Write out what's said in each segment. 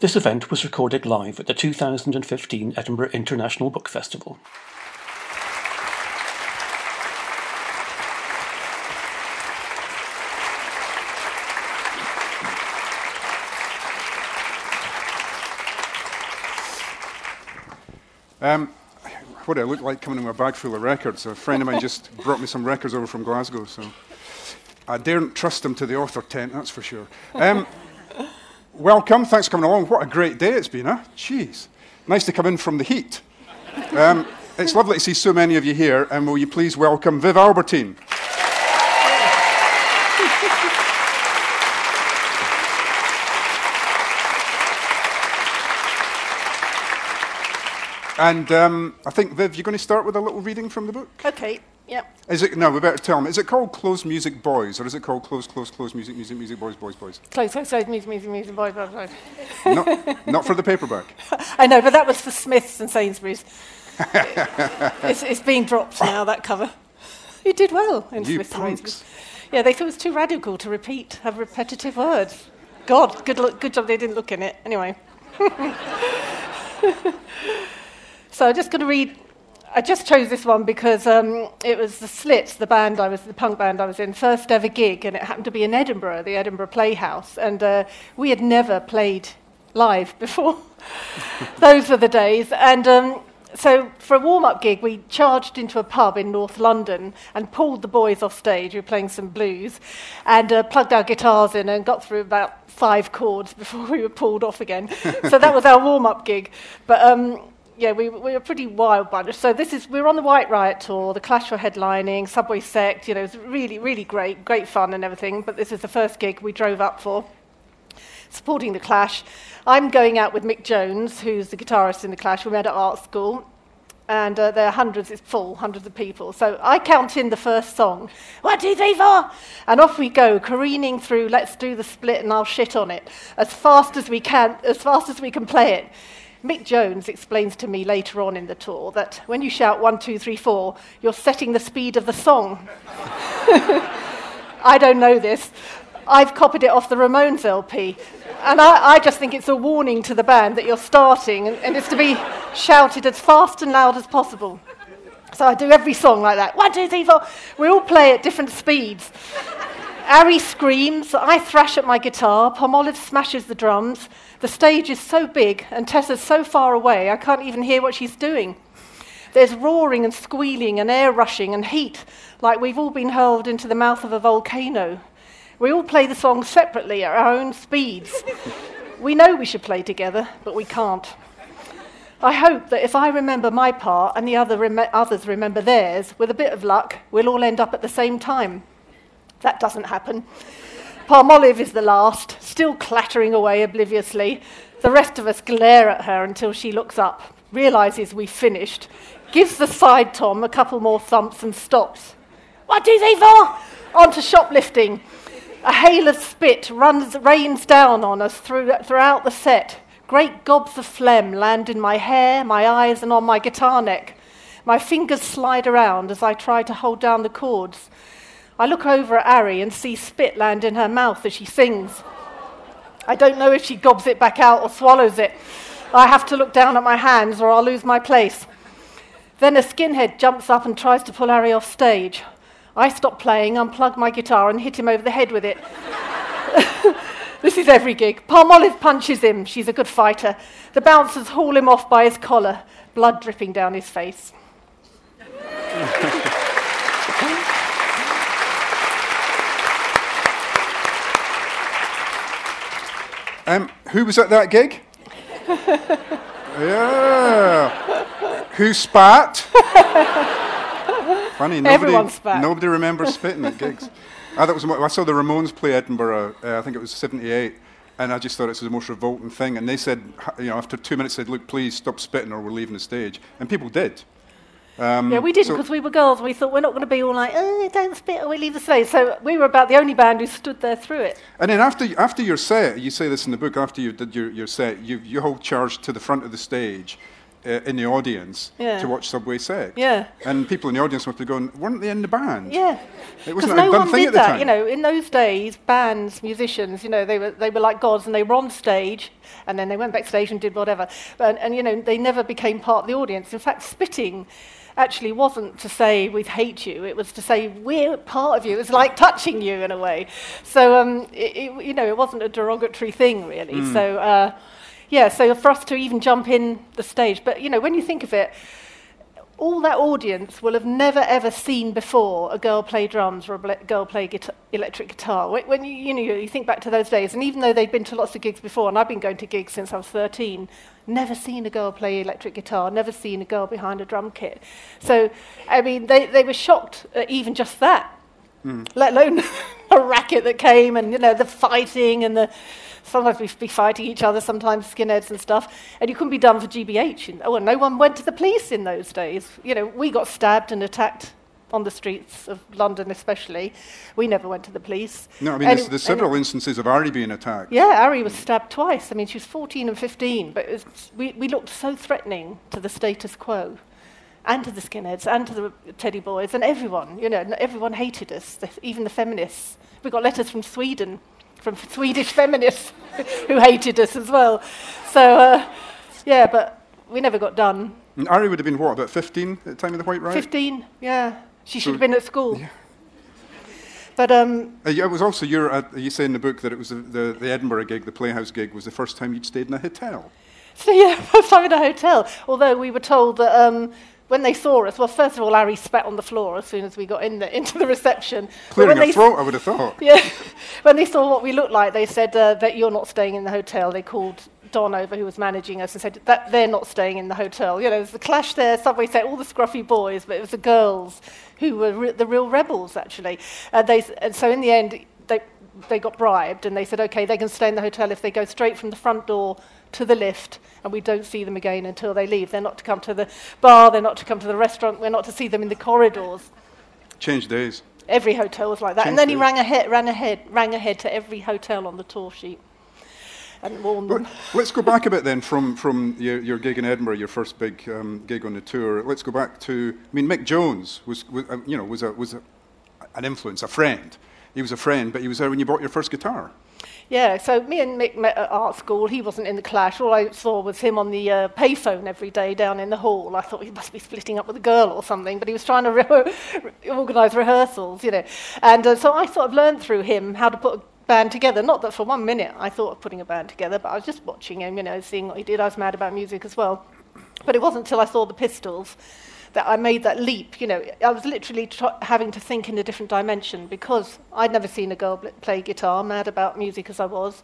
This event was recorded live at the 2015 Edinburgh International Book Festival. Um, what do I look like coming in with a bag full of records? A friend of mine just brought me some records over from Glasgow, so I daren't trust them to the author tent, that's for sure. Um, welcome, thanks for coming along. What a great day it's been, huh? Jeez. Nice to come in from the heat. Um, it's lovely to see so many of you here, and will you please welcome Viv Albertine? And um, I think, Viv, you're going to start with a little reading from the book? Okay, yep. Is it, no, we better tell them. Is it called Clothes Music Boys, or is it called Clothes, Clothes, Clothes Music, Music, Music, Boys, Boys, Boys? Clothes, clothes, clothes, music, music, music, boy, boy, boy. not, not for the paperback. I know, but that was for Smiths and Sainsbury's. it's, it's being dropped now, that cover. You did well in You Smiths and punks. Sainsbury's. Yeah, they thought it was too radical to repeat, have repetitive words. God, good, look, good job they didn't look in it. Anyway. so I'm just going to read. I just chose this one because um, it was the Slits, the band I was, the punk band I was in, first ever gig, and it happened to be in Edinburgh, the Edinburgh Playhouse, and uh, we had never played live before. Those were the days, and um, so for a warm-up gig, we charged into a pub in North London and pulled the boys off stage. We were playing some blues, and uh, plugged our guitars in and got through about five chords before we were pulled off again. so that was our warm-up gig, but. Um, yeah, we, we were a pretty wild bunch. So this is we were on the White Riot tour. The Clash were headlining. Subway Sect. You know, it was really really great, great fun and everything. But this is the first gig we drove up for, supporting the Clash. I'm going out with Mick Jones, who's the guitarist in the Clash. We met at art school, and uh, there are hundreds. It's full, hundreds of people. So I count in the first song. One, two, three, four, and off we go, careening through. Let's do the split, and I'll shit on it as fast as we can, as fast as we can play it. Mick Jones explains to me later on in the tour that when you shout one, two, three, four, you're setting the speed of the song. I don't know this. I've copied it off the Ramones LP. And I, I just think it's a warning to the band that you're starting and, and it's to be shouted as fast and loud as possible. So I do every song like that. One, two, three, four. We all play at different speeds. Ari screams, I thrash at my guitar, Palmolive smashes the drums. The stage is so big and Tessa's so far away, I can't even hear what she's doing. There's roaring and squealing and air rushing and heat, like we've all been hurled into the mouth of a volcano. We all play the song separately at our own speeds. we know we should play together, but we can't. I hope that if I remember my part and the other rem- others remember theirs, with a bit of luck, we'll all end up at the same time. That doesn't happen. Palmolive is the last, still clattering away obliviously. The rest of us glare at her until she looks up, realizes we've finished, gives the side tom a couple more thumps and stops. One, two, three, four! On to shoplifting. A hail of spit runs, rains down on us through, throughout the set. Great gobs of phlegm land in my hair, my eyes, and on my guitar neck. My fingers slide around as I try to hold down the chords. I look over at Ari and see spit land in her mouth as she sings. I don't know if she gobs it back out or swallows it. I have to look down at my hands or I'll lose my place. Then a skinhead jumps up and tries to pull Ari off stage. I stop playing, unplug my guitar, and hit him over the head with it. this is every gig. Palmolive punches him. She's a good fighter. The bouncers haul him off by his collar, blood dripping down his face. Um, who was at that gig? yeah. Who spat? Funny, nobody, spat. nobody remembers spitting at gigs. I, thought it was, I saw the Ramones play Edinburgh, uh, I think it was 78, and I just thought it was the most revolting thing. And they said, you know, after two minutes, they said, look, please stop spitting or we're leaving the stage. And people did. Um, Yeah, we didn't so- because we were girls. We thought we're not going to be all like, oh, don't spit or we leave the stage. So we were about the only band who stood there through it. And then after, after your set, you say this in the book, after you did your, your set, you, you hold charge to the front of the stage uh, in the audience Yeah. to watch Subway Sect. Yeah. And people in the audience must be going, weren't they in the band? Yeah. It wasn't no a done one thing at the that. time. You know, in those days, bands, musicians, you know, they were they were like gods, and they were on stage, and then they went backstage and did whatever. But and you know, they never became part of the audience. In fact, spitting actually wasn't to say we hate you; it was to say we're part of you. It was like touching you in a way. So um, it, it, you know, it wasn't a derogatory thing really. Hmm. So. Uh, yeah, so for us to even jump in the stage, but you know, when you think of it, all that audience will have never ever seen before a girl play drums or a girl play guitar, electric guitar. When, you, you know you think back to those days, and even though they'd been to lots of gigs before, and I've been going to gigs since I was 13, never seen a girl play electric guitar, never seen a girl behind a drum kit. So, I mean, they, they were shocked at even just that, mm. let alone a racket that came and you know the fighting and the sometimes we'd be fighting each other, sometimes skinheads and stuff, and you couldn't be done for GBH. And, oh, and no one went to the police in those days. You know, we got stabbed and attacked on the streets of London, especially. We never went to the police. No, I mean, there's, there's several instances of Ari being attacked. yeah, Ari was stabbed twice. I mean, she was 14 and 15, but was, we, we looked so threatening to the status quo and to the skinheads and to the teddy boys and everyone. You know, everyone hated us, even the feminists. We got letters from Sweden, from Swedish feminists who hated us as well. So, uh, yeah, but we never got done. And Ari would have been, what, about 15 at the time of the White Riot? 15, yeah. She So- should have been at school. Yeah. But um, Uh, yeah, it was also your, uh, you say in the book that it was the, the, the Edinburgh gig, the Playhouse gig, was the first time you'd stayed in a hotel. So yeah, first time in a hotel. Although we were told that um, when they saw us, well, first of all, Larry spat on the floor as soon as we got in the, into the reception. Clearing they, throat, I would have thought. Yeah, when they saw what we looked like, they said uh, that you're not staying in the hotel. They called Don over, who was managing us, and said that they're not staying in the hotel. You know, there's the clash there. Subway Sect all the scruffy boys, but it was the girls who were re- the real rebels, actually. Uh, they, and so in the end, they, got bribed, and they said, okay, they can stay in the hotel if they go straight from the front door to the lift, and we don't see them again until they leave. They're not to come to the bar, they're not to come to the restaurant, we're not to see them in the corridors. Changed days. Every hotel was like that. And Changed then he days. rang ahead, ran ahead, rang ahead to every hotel on the tour sheet and warned them. let's go back a bit then from, from your, your gig in Edinburgh, your first big um, gig on the tour. Let's go back to, I mean, Mick Jones was, was uh, you know, was, a, was a, an influence, a friend. He was a friend, but he was there when you bought your first guitar. Yeah, so me and Mick met at art school. He wasn't in the clash. All I saw was him on the uh, payphone every day down in the hall. I thought he must be splitting up with a girl or something, but he was trying to re- organise rehearsals, you know. And uh, so I sort of learned through him how to put a band together. Not that for one minute I thought of putting a band together, but I was just watching him, you know, seeing what he did. I was mad about music as well. But it wasn't until I saw the Pistols that I made that leap. You know, I was literally tr- having to think in a different dimension because I'd never seen a girl bl- play guitar, mad about music as I was.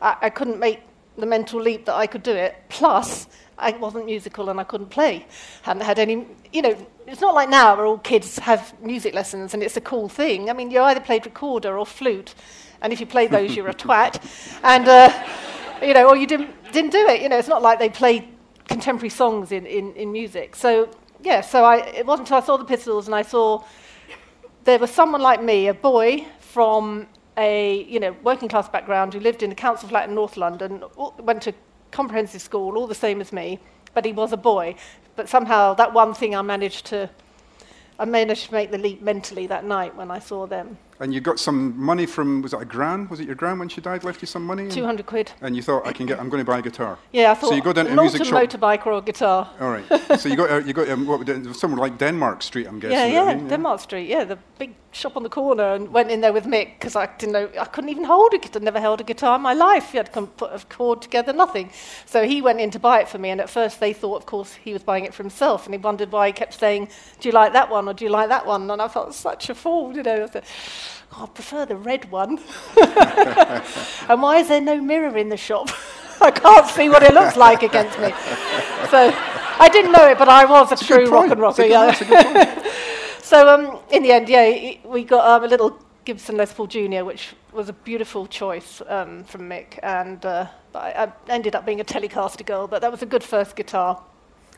I, I couldn't make the mental leap that I could do it. Plus, I wasn't musical and I couldn't play. Hadn't had any, you know, it's not like now where all kids have music lessons and it's a cool thing. I mean, you either played recorder or flute, and if you played those, you're a twat. And, uh, you know, or you didn't, didn't do it. You know, it's not like they played contemporary songs in, in, in music. So, yeah, so I, it wasn't until I saw the Pistols and I saw there was someone like me, a boy from a you know working class background who lived in a council flat in North London, went to comprehensive school, all the same as me, but he was a boy. But somehow that one thing I managed to, I managed to make the leap mentally that night when I saw them. And you got some money from, was it a gran? Was it your gran when she died, left you some money? Two hundred quid. And you thought, I can get, I'm going to buy a guitar. Yeah, I thought So you go down to a not music a shop. motorbike or a guitar. All right. so you got, uh, you got um, what, somewhere like Denmark Street, I'm guessing. Yeah, I yeah, mean, Denmark Street. Yeah, the big shop on the corner, and went in there with Mick because I didn't know I couldn't even hold a guitar. I'd never held a guitar in my life. You had to come put a chord together, nothing. So he went in to buy it for me, and at first they thought, of course, he was buying it for himself, and he wondered why he kept saying, "Do you like that one or do you like that one?" And I felt such a fool, you know. I said, oh, I prefer the red one. and why is there no mirror in the shop? I can't see what it looks like against me. So I didn't know it, but I was a It's a true rock and rocker. It's a good- yeah. So um, in the end, yeah, we got um, a little Gibson Les Paul Junior, which was a beautiful choice um, from Mick, and uh, I, I ended up being a Telecaster girl, but that was a good first guitar.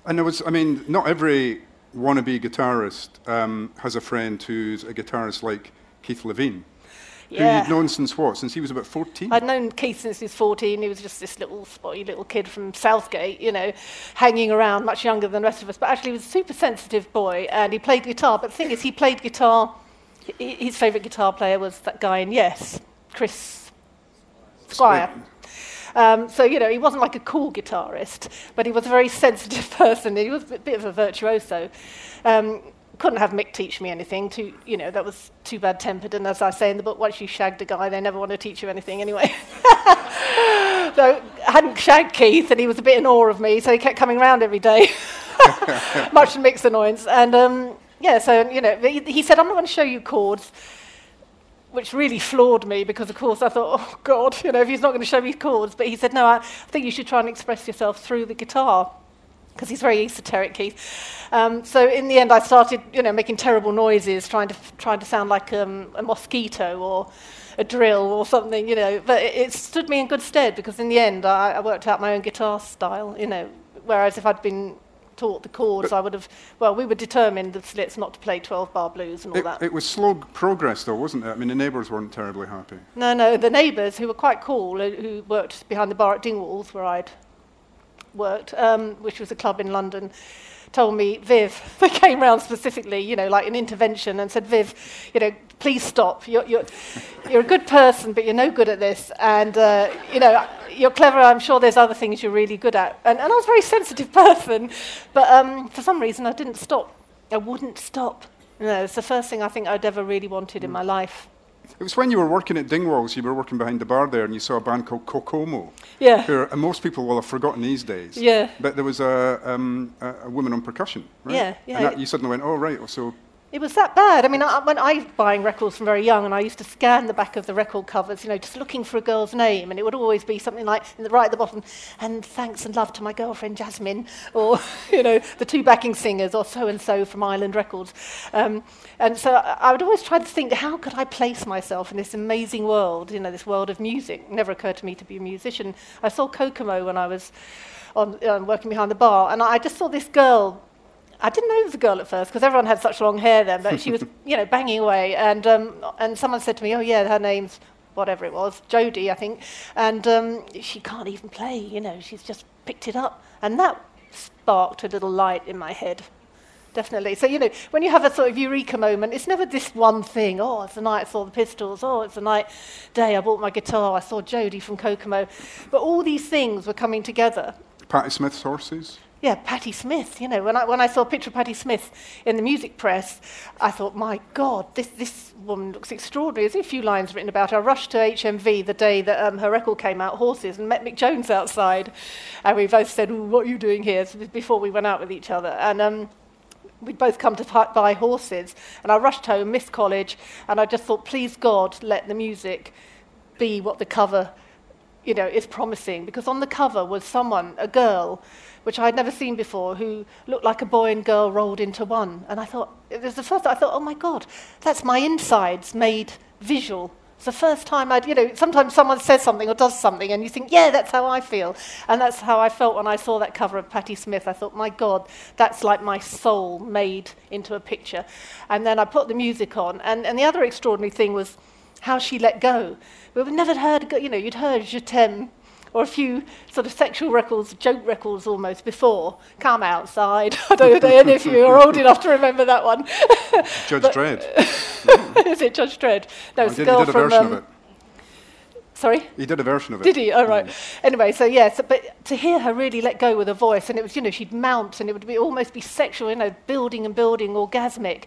And there was, I mean, not every wannabe guitarist um, has a friend who's a guitarist like Keith Levene. Who Yeah. you'd known since what? Since he was about 14? I'd known Keith since he was 14. He was just this little spotty little kid from Southgate, you know, hanging around, much younger than the rest of us. But actually, he was a super sensitive boy, and he played guitar. But the thing is, he played guitar. His favourite guitar player was that guy in Yes, Chris Squire. Um, so, you know, he wasn't like a cool guitarist, but he was a very sensitive person. He was a bit of a virtuoso. Um, couldn't have Mick teach me anything. Too, you know, that was too bad tempered. And as I say in the book, once you shagged a guy, they never want to teach you anything anyway. so I hadn't shagged Keith, and he was a bit in awe of me, so he kept coming round every day, much to Mick's annoyance. And um, yeah, so you know, he, he said, "I'm not going to show you chords." which really floored me because, of course, I thought, oh, God, you know, if he's not going to show me chords. But he said, no, I think you should try and express yourself through the guitar because he's very esoteric, Keith. Um, so in the end, I started, you know, making terrible noises, trying to, trying to sound like um, a mosquito or a drill or something, you know. But it, it stood me in good stead because in the end, I, I worked out my own guitar style, you know. Whereas if I'd been taught the chords, I would have, well, we were determined, the Slits, not to play 12 bar blues and all It, that. it was slow progress, though, wasn't it? I mean, the neighbours weren't terribly happy. No, no, the neighbours, who were quite cool, uh, who worked behind the bar at Dingwalls, where I'd worked, um, which was a club in London, told me, Viv, they came round specifically, you know, like an intervention, and said, Viv, you know, please stop. You're, you're, you're a good person, but you're no good at this. And, uh, you know, you're clever. I'm sure there's other things you're really good at. And, and I was a very sensitive person, but um, for some reason I didn't stop. I wouldn't stop. You know, it's the first thing I think I'd ever really wanted in my life. It was when you were working at Dingwalls, you were working behind the bar there, and you saw a band called Kokomo. Yeah. Who, and most people will have forgotten these days. Yeah. But there was a, um, a, a woman on percussion, right? Yeah, yeah. And that, you suddenly went, oh, right, so It was that bad. I mean, I, when I was buying records from very young, and I used to scan the back of the record covers, you know, just looking for a girl's name, and it would always be something like in the right at the bottom, and thanks and love to my girlfriend Jasmine, or you know, the two backing singers, or so and so from Island Records. Um, and so I would always try to think, how could I place myself in this amazing world, you know, this world of music? It never occurred to me to be a musician. I saw Kokomo when I was on, um, working behind the bar, and I just saw this girl I didn't know it was a girl at first because everyone had such long hair then, but she was, you know, banging away. And, um, and someone said to me, oh, yeah, her name's whatever it was, Jodie, I think. And um, she can't even play, you know, she's just picked it up. And that sparked a little light in my head. Definitely. So, you know, when you have a sort of eureka moment, it's never this one thing. Oh, it's the night I saw the Pistols. Oh, it's the night day I bought my guitar. I saw Jodie from Kokomo. But all these things were coming together. Patti Smith's horses. Yeah, Patti Smith. You know, when I, when I saw a picture of Patti Smith in the music press, I thought, my God, this, this woman looks extraordinary. There's a few lines written about her. I rushed to HMV the day that um, her record came out, Horses, and met Mick Jones outside. And we both said, "Ooh, what are you doing here? So before we went out with each other. And um, we'd both come to buy horses. And I rushed home, missed college, and I just thought, please God, let the music be what the cover you know, is promising because on the cover was someone, a girl, which I'd never seen before, who looked like a boy and girl rolled into one. And I thought, it was the first I thought, oh my God, that's my insides made visual. It's the first time I'd, you know, sometimes someone says something or does something and you think, yeah, that's how I feel. And that's how I felt when I saw that cover of Patti Smith. I thought, my God, that's like my soul made into a picture. And then I put the music on. And, and the other extraordinary thing was how she let go. We've never heard, you know, you'd heard Je t'aime or a few sort of sexual records, joke records almost before. Come outside. I don't know if any of you are old enough to remember that one. Judge But- Dread. Is it Judge Dread? No, it's a girl did a from. version um, of it. Sorry? He did a version of it. Did he? Oh, right. Anyway, so yes, yeah, so, but to hear her really let go with her voice, and it was, you know, she'd mount, and it would be almost be sexual, you know, building and building, orgasmic.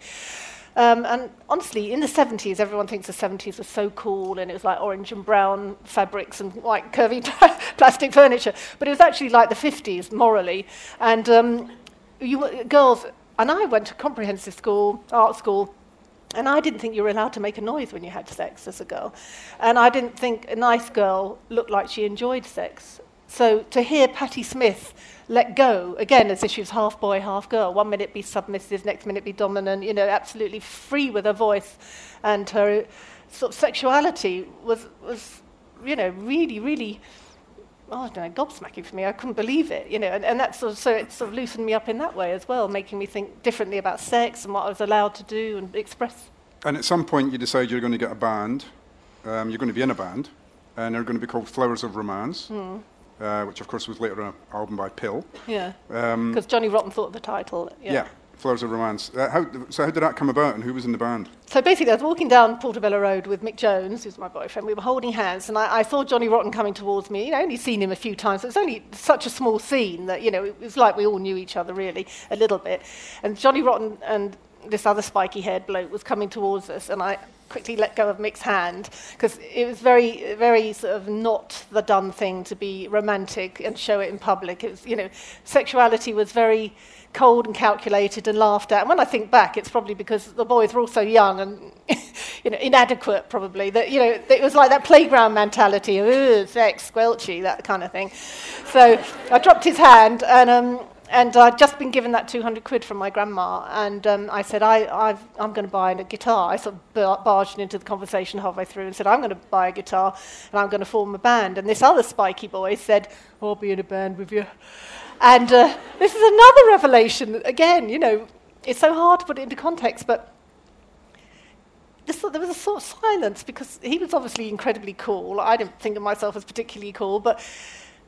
Um, and honestly, in the 70s, everyone thinks the 70s was so cool, and it was like orange and brown fabrics and like curvy plastic furniture. But it was actually like the 50s morally. And um, you, girls, and I went to comprehensive school, art school, and I didn't think you were allowed to make a noise when you had sex as a girl. And I didn't think a nice girl looked like she enjoyed sex. So to hear Patti Smith let go, again, as if she was half boy, half girl, one minute be submissive, next minute be dominant, you know, absolutely free with her voice and her sort of sexuality was, was you know, really, really, oh, I don't know, gobsmacking for me. I couldn't believe it, you know, and, and that sort of, so it sort of loosened me up in that way as well, making me think differently about sex and what I was allowed to do and express. And at some point, you decide you're going to get a band. um, you're going to be in a band, and they're going to be called Flowers of Romance, uh, which of course was later an album by PiL. Yeah. Um, Because Johnny Rotten thought of the title. Yeah. yeah. Flowers of Romance. Uh, how, so how did that come about, and who was in the band? So basically, I was walking down Portobello Road with Mick Jones, who's my boyfriend. We were holding hands, and I, I saw Johnny Rotten coming towards me. You know, I only seen him a few times. It was only such a small scene that, you know, it was like we all knew each other, really, a little bit. And Johnny Rotten and this other spiky haired bloke was coming towards us, and I quickly let go of Mick's hand because it was very, very sort of not the done thing to be romantic and show it in public. It was, you know, sexuality was very cold and calculated and laughed at. And when I think back, it's probably because the boys were all so young and, you know, inadequate probably. That, you know, it was like that playground mentality of, sex, squelchy, that kind of thing. So I dropped his hand and um, and I'd just been given that 200 quid from my grandma, and um, I said, I, I've, I'm going to buy a guitar. I sort of barged into the conversation halfway through and said, I'm going to buy a guitar and I'm going to form a band. And this other spiky boy said, I'll be in a band with you. And uh, this is another revelation. Again, you know, it's so hard to put it into context, but this, there was a sort of silence because he was obviously incredibly cool. I didn't think of myself as particularly cool, but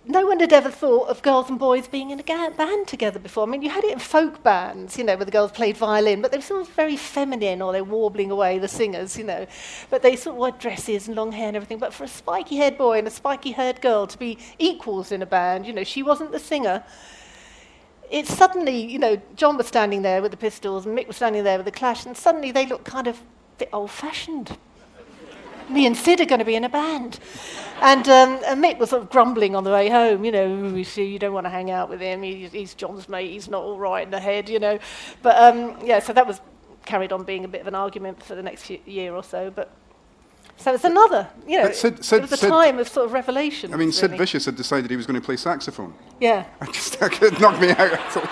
no one had ever thought of girls and boys being in a band together before. I mean, you had it in folk bands, you know, where the girls played violin, but they were sort of very feminine or they're warbling away, the singers, you know. But they sort of wore dresses and long hair and everything. But for a spiky haired boy and a spiky haired girl to be equals in a band, you know, she wasn't the singer. It suddenly, you know, John was standing there with the Pistols and Mick was standing there with the Clash, and suddenly they looked kind of a bit old fashioned me and Sid are going to be in a band. And, um, and Mick was sort of grumbling on the way home, you know, you see, you don't want to hang out with him. He's, he's John's mate. He's not all right in the head, you know. But um, yeah, so that was carried on being a bit of an argument for the next few, year or so. But so it's another, you know, But Sid- it Sid- was a Sid- time of sort of revelation. I mean, Sid. Vicious had decided he was going to play saxophone. Yeah. I just knocked me out.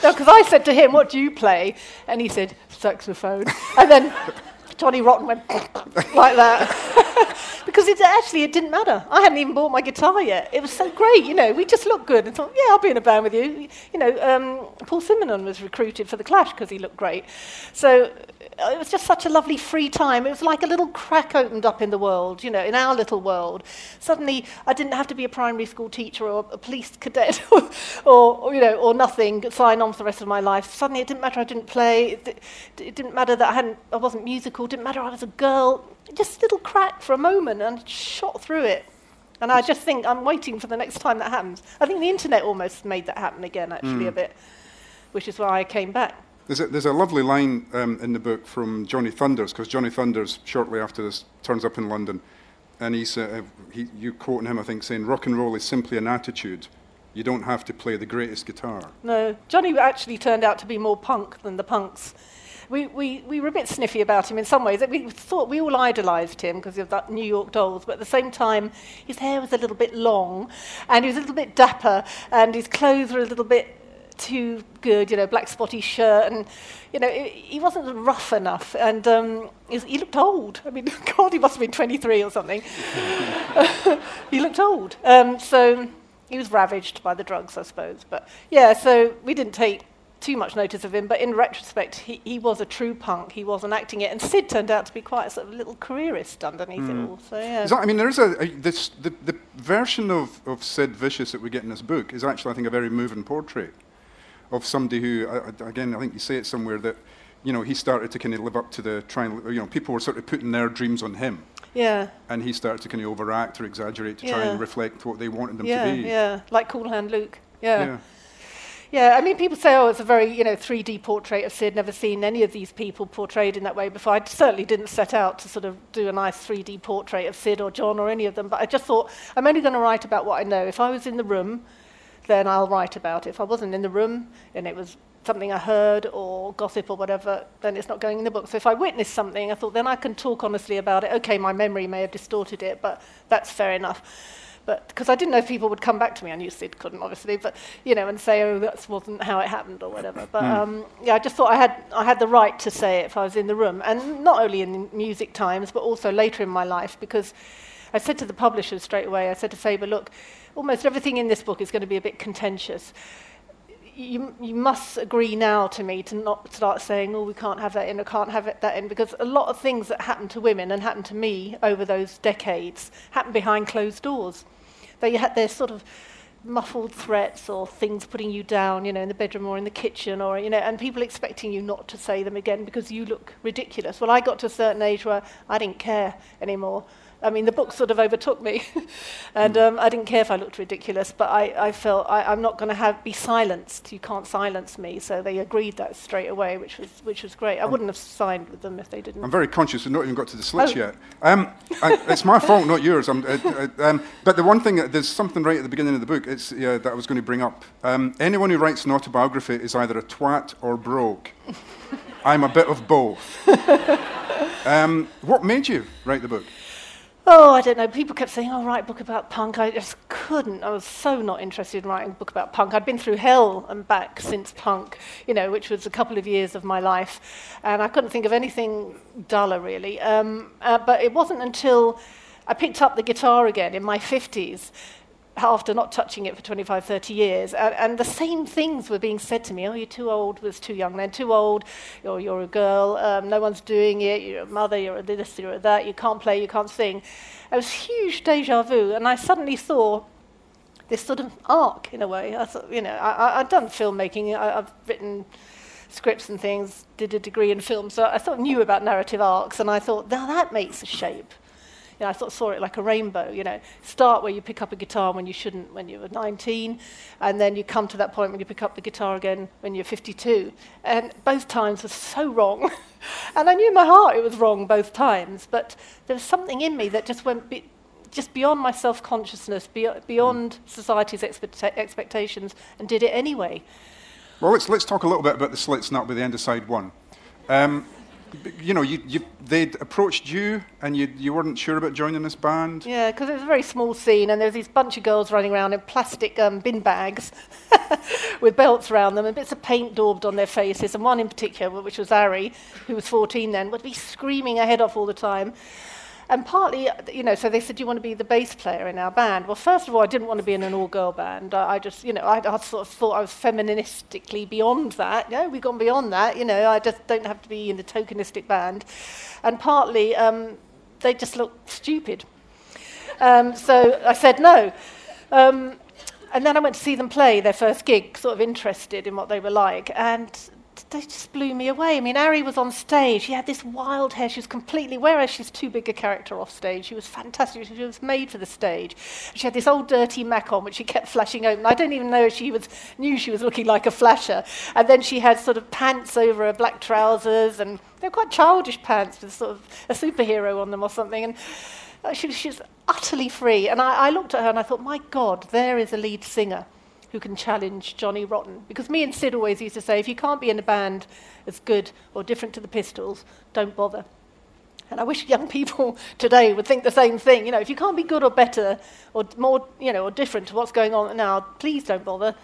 No, because I said to him, "What do you play?" And he said, "Saxophone." and then Johnny Rotten went like that because it actually it didn't matter. I hadn't even bought my guitar yet. It was so great, you know. We just looked good and thought, "Yeah, I'll be in a band with you." You know, um, Paul Simonon was recruited for the Clash because he looked great. So it was just such a lovely free time. It was like a little crack opened up in the world, you know, in our little world. Suddenly, I didn't have to be a primary school teacher or a police cadet or, or you know, or nothing, sign on for the rest of my life. Suddenly, it didn't matter I didn't play. It, it didn't matter that I hadn't, I wasn't musical. It didn't matter I was a girl. Just a little crack for a moment, and shot through it. And I just think I'm waiting for the next time that happens. I think the internet almost made that happen again, actually, hmm. a bit, which is why I came back. There's a, there's a lovely line um, in the book from Johnny Thunders, because Johnny Thunders, shortly after this, turns up in London, and he's, uh, he, you quoting him, I think, saying, rock and roll is simply an attitude. You don't have to play the greatest guitar. No, Johnny actually turned out to be more punk than the punks. We, we, we were a bit sniffy about him in some ways. We thought we all idolised him because of that New York Dolls, but at the same time, his hair was a little bit long, and he was a little bit dapper, and his clothes were a little bit too good, you know, black spotty shirt, and you know, he he wasn't rough enough, and um, he, looked old. I mean, God, he must have been 23 or something. he looked old. Um, so he was ravaged by the drugs, I suppose. But yeah, so we didn't take too much notice of him. But in retrospect, he, he was a true punk. He wasn't acting it. And Sid turned out to be quite a sort of little careerist underneath it all. So yeah. That, I mean, there is a, a this, the, the version of, of Sid Vicious that we get in this book is actually, I think, a very moving portrait of somebody who, again, I think you say it somewhere that, you know, he started to kind of live up to the trying, you know, people were sort of putting their dreams on him, yeah. and he started to kind of overact or exaggerate to try Yeah. and reflect what they wanted them Yeah, to be. yeah, like Cool Hand Luke. Yeah. Yeah. Yeah, I mean, people say, oh, it's a very, you know, 3D portrait of Sid. Never seen any of these people portrayed in that way before. I certainly didn't set out to sort of do a nice 3D portrait of Sid or John or any of them, but I just thought, I'm only going to write about what I know. If I was in the room, then I'll write about it. If I wasn't in the room and it was something I heard or gossip or whatever, then it's not going in the book. So if I witnessed something, I thought, then I can talk honestly about it. Okay, my memory may have distorted it, but that's fair enough. But because I didn't know if people would come back to me, I knew Sid couldn't, obviously, but you know, and say, "Oh, that wasn't how it happened" or whatever. But um, yeah, I just thought I had I had the right to say it if I was in the room, and not only in music times, but also later in my life, because I said to the publishers straight away, I said to Faber, "Look, almost everything in this book is going to be a bit contentious." you, you must agree now to me to not start saying, oh, we can't have that in, or can't have it, that in, because a lot of things that happen to women and happen to me over those decades happen behind closed doors. They had their sort of muffled threats or things putting you down, you know, in the bedroom or in the kitchen, or you know, and people expecting you not to say them again because you look ridiculous. Well, I got to a certain age where I didn't care anymore. I mean, the book sort of overtook me, and Hmm. um, I didn't care if I looked ridiculous, but I, I felt I, I'm not going to be silenced. You can't silence me, so they agreed that straight away, which was which was great. I wouldn't have signed with them if they didn't. I'm very conscious we've not even got to the slits Oh. yet. Um, I, it's my fault, not yours. I'm, uh, uh, um, but the one thing, there's something right at the beginning of the book it's, uh, that I was going to bring up. Um, anyone who writes an autobiography is either a twat or broke. I'm a bit of both. Um, what made you write the book? Oh, I don't know. People kept saying, "Oh, write a book about punk." I just couldn't. I was so not interested in writing a book about punk. I'd been through hell and back since punk, you know, which was a couple of years of my life, and I couldn't think of anything duller, really. Um, uh, but it wasn't until I picked up the guitar again in my 50s after not touching it for 25, 30 years. And, and the same things were being said to me. Oh, you're too old, was too young then, too old, you're, you're a girl, um, no one's doing it, you're a mother, you're a this, you're a that, you can't play, you can't sing. It was huge deja vu, and I suddenly saw this sort of arc in a way. I thought, you know, I, I'd done filmmaking, I, I've written scripts and things, did a degree in film, so I sort of knew about narrative arcs, and I thought, now that makes a shape. You know, I sort of saw it like a rainbow, you know. Start where you pick up a guitar when you shouldn't when you were 19, and then you come to that point when you pick up the guitar again when you're 52. And both times were so wrong. and I knew in my heart it was wrong both times, but there was something in me that just went be- just beyond my self-consciousness, be- beyond society's expect- expectations, and did it anyway. Well, let's, let's talk a little bit about the slits, and that'll be the end of side one. Um, you know, you, you, they'd approached you, and you, you weren't sure about joining this band. Yeah, because it was a very small scene, and there was these bunch of girls running around in plastic um, bin bags with belts around them and bits of paint daubed on their faces. And one in particular, which was Ari, who was 14 then, would be screaming her head off all the time. And partly, you know, so they said, do you want to be the bass player in our band? Well, first of all, I didn't want to be in an all-girl band. I, I just, you know, I, I sort of thought I was feministically beyond that. No, we've gone beyond that. You know, I just don't have to be in a tokenistic band. And partly, um, they just looked stupid. Um, so I said no. Um, and then I went to see them play their first gig, sort of interested in what they were like. And they just blew me away. I mean, Ari was on stage. She had this wild hair. She was completely, whereas she's too big a character off stage, she was fantastic. She was made for the stage. She had this old dirty Mac on, which she kept flashing open. I don't even know if she was, knew she was looking like a flasher. And then she had sort of pants over her black trousers, and they're quite childish pants with sort of a superhero on them or something. And uh, she, she was utterly free. And I, I looked at her and I thought, my God, there is a lead singer who can challenge Johnny Rotten. Because me and Sid always used to say, if you can't be in a band as good or different to the Pistols, don't bother. And I wish young people today would think the same thing. You know, if you can't be good or better or more, you know, or different to what's going on now, please don't bother.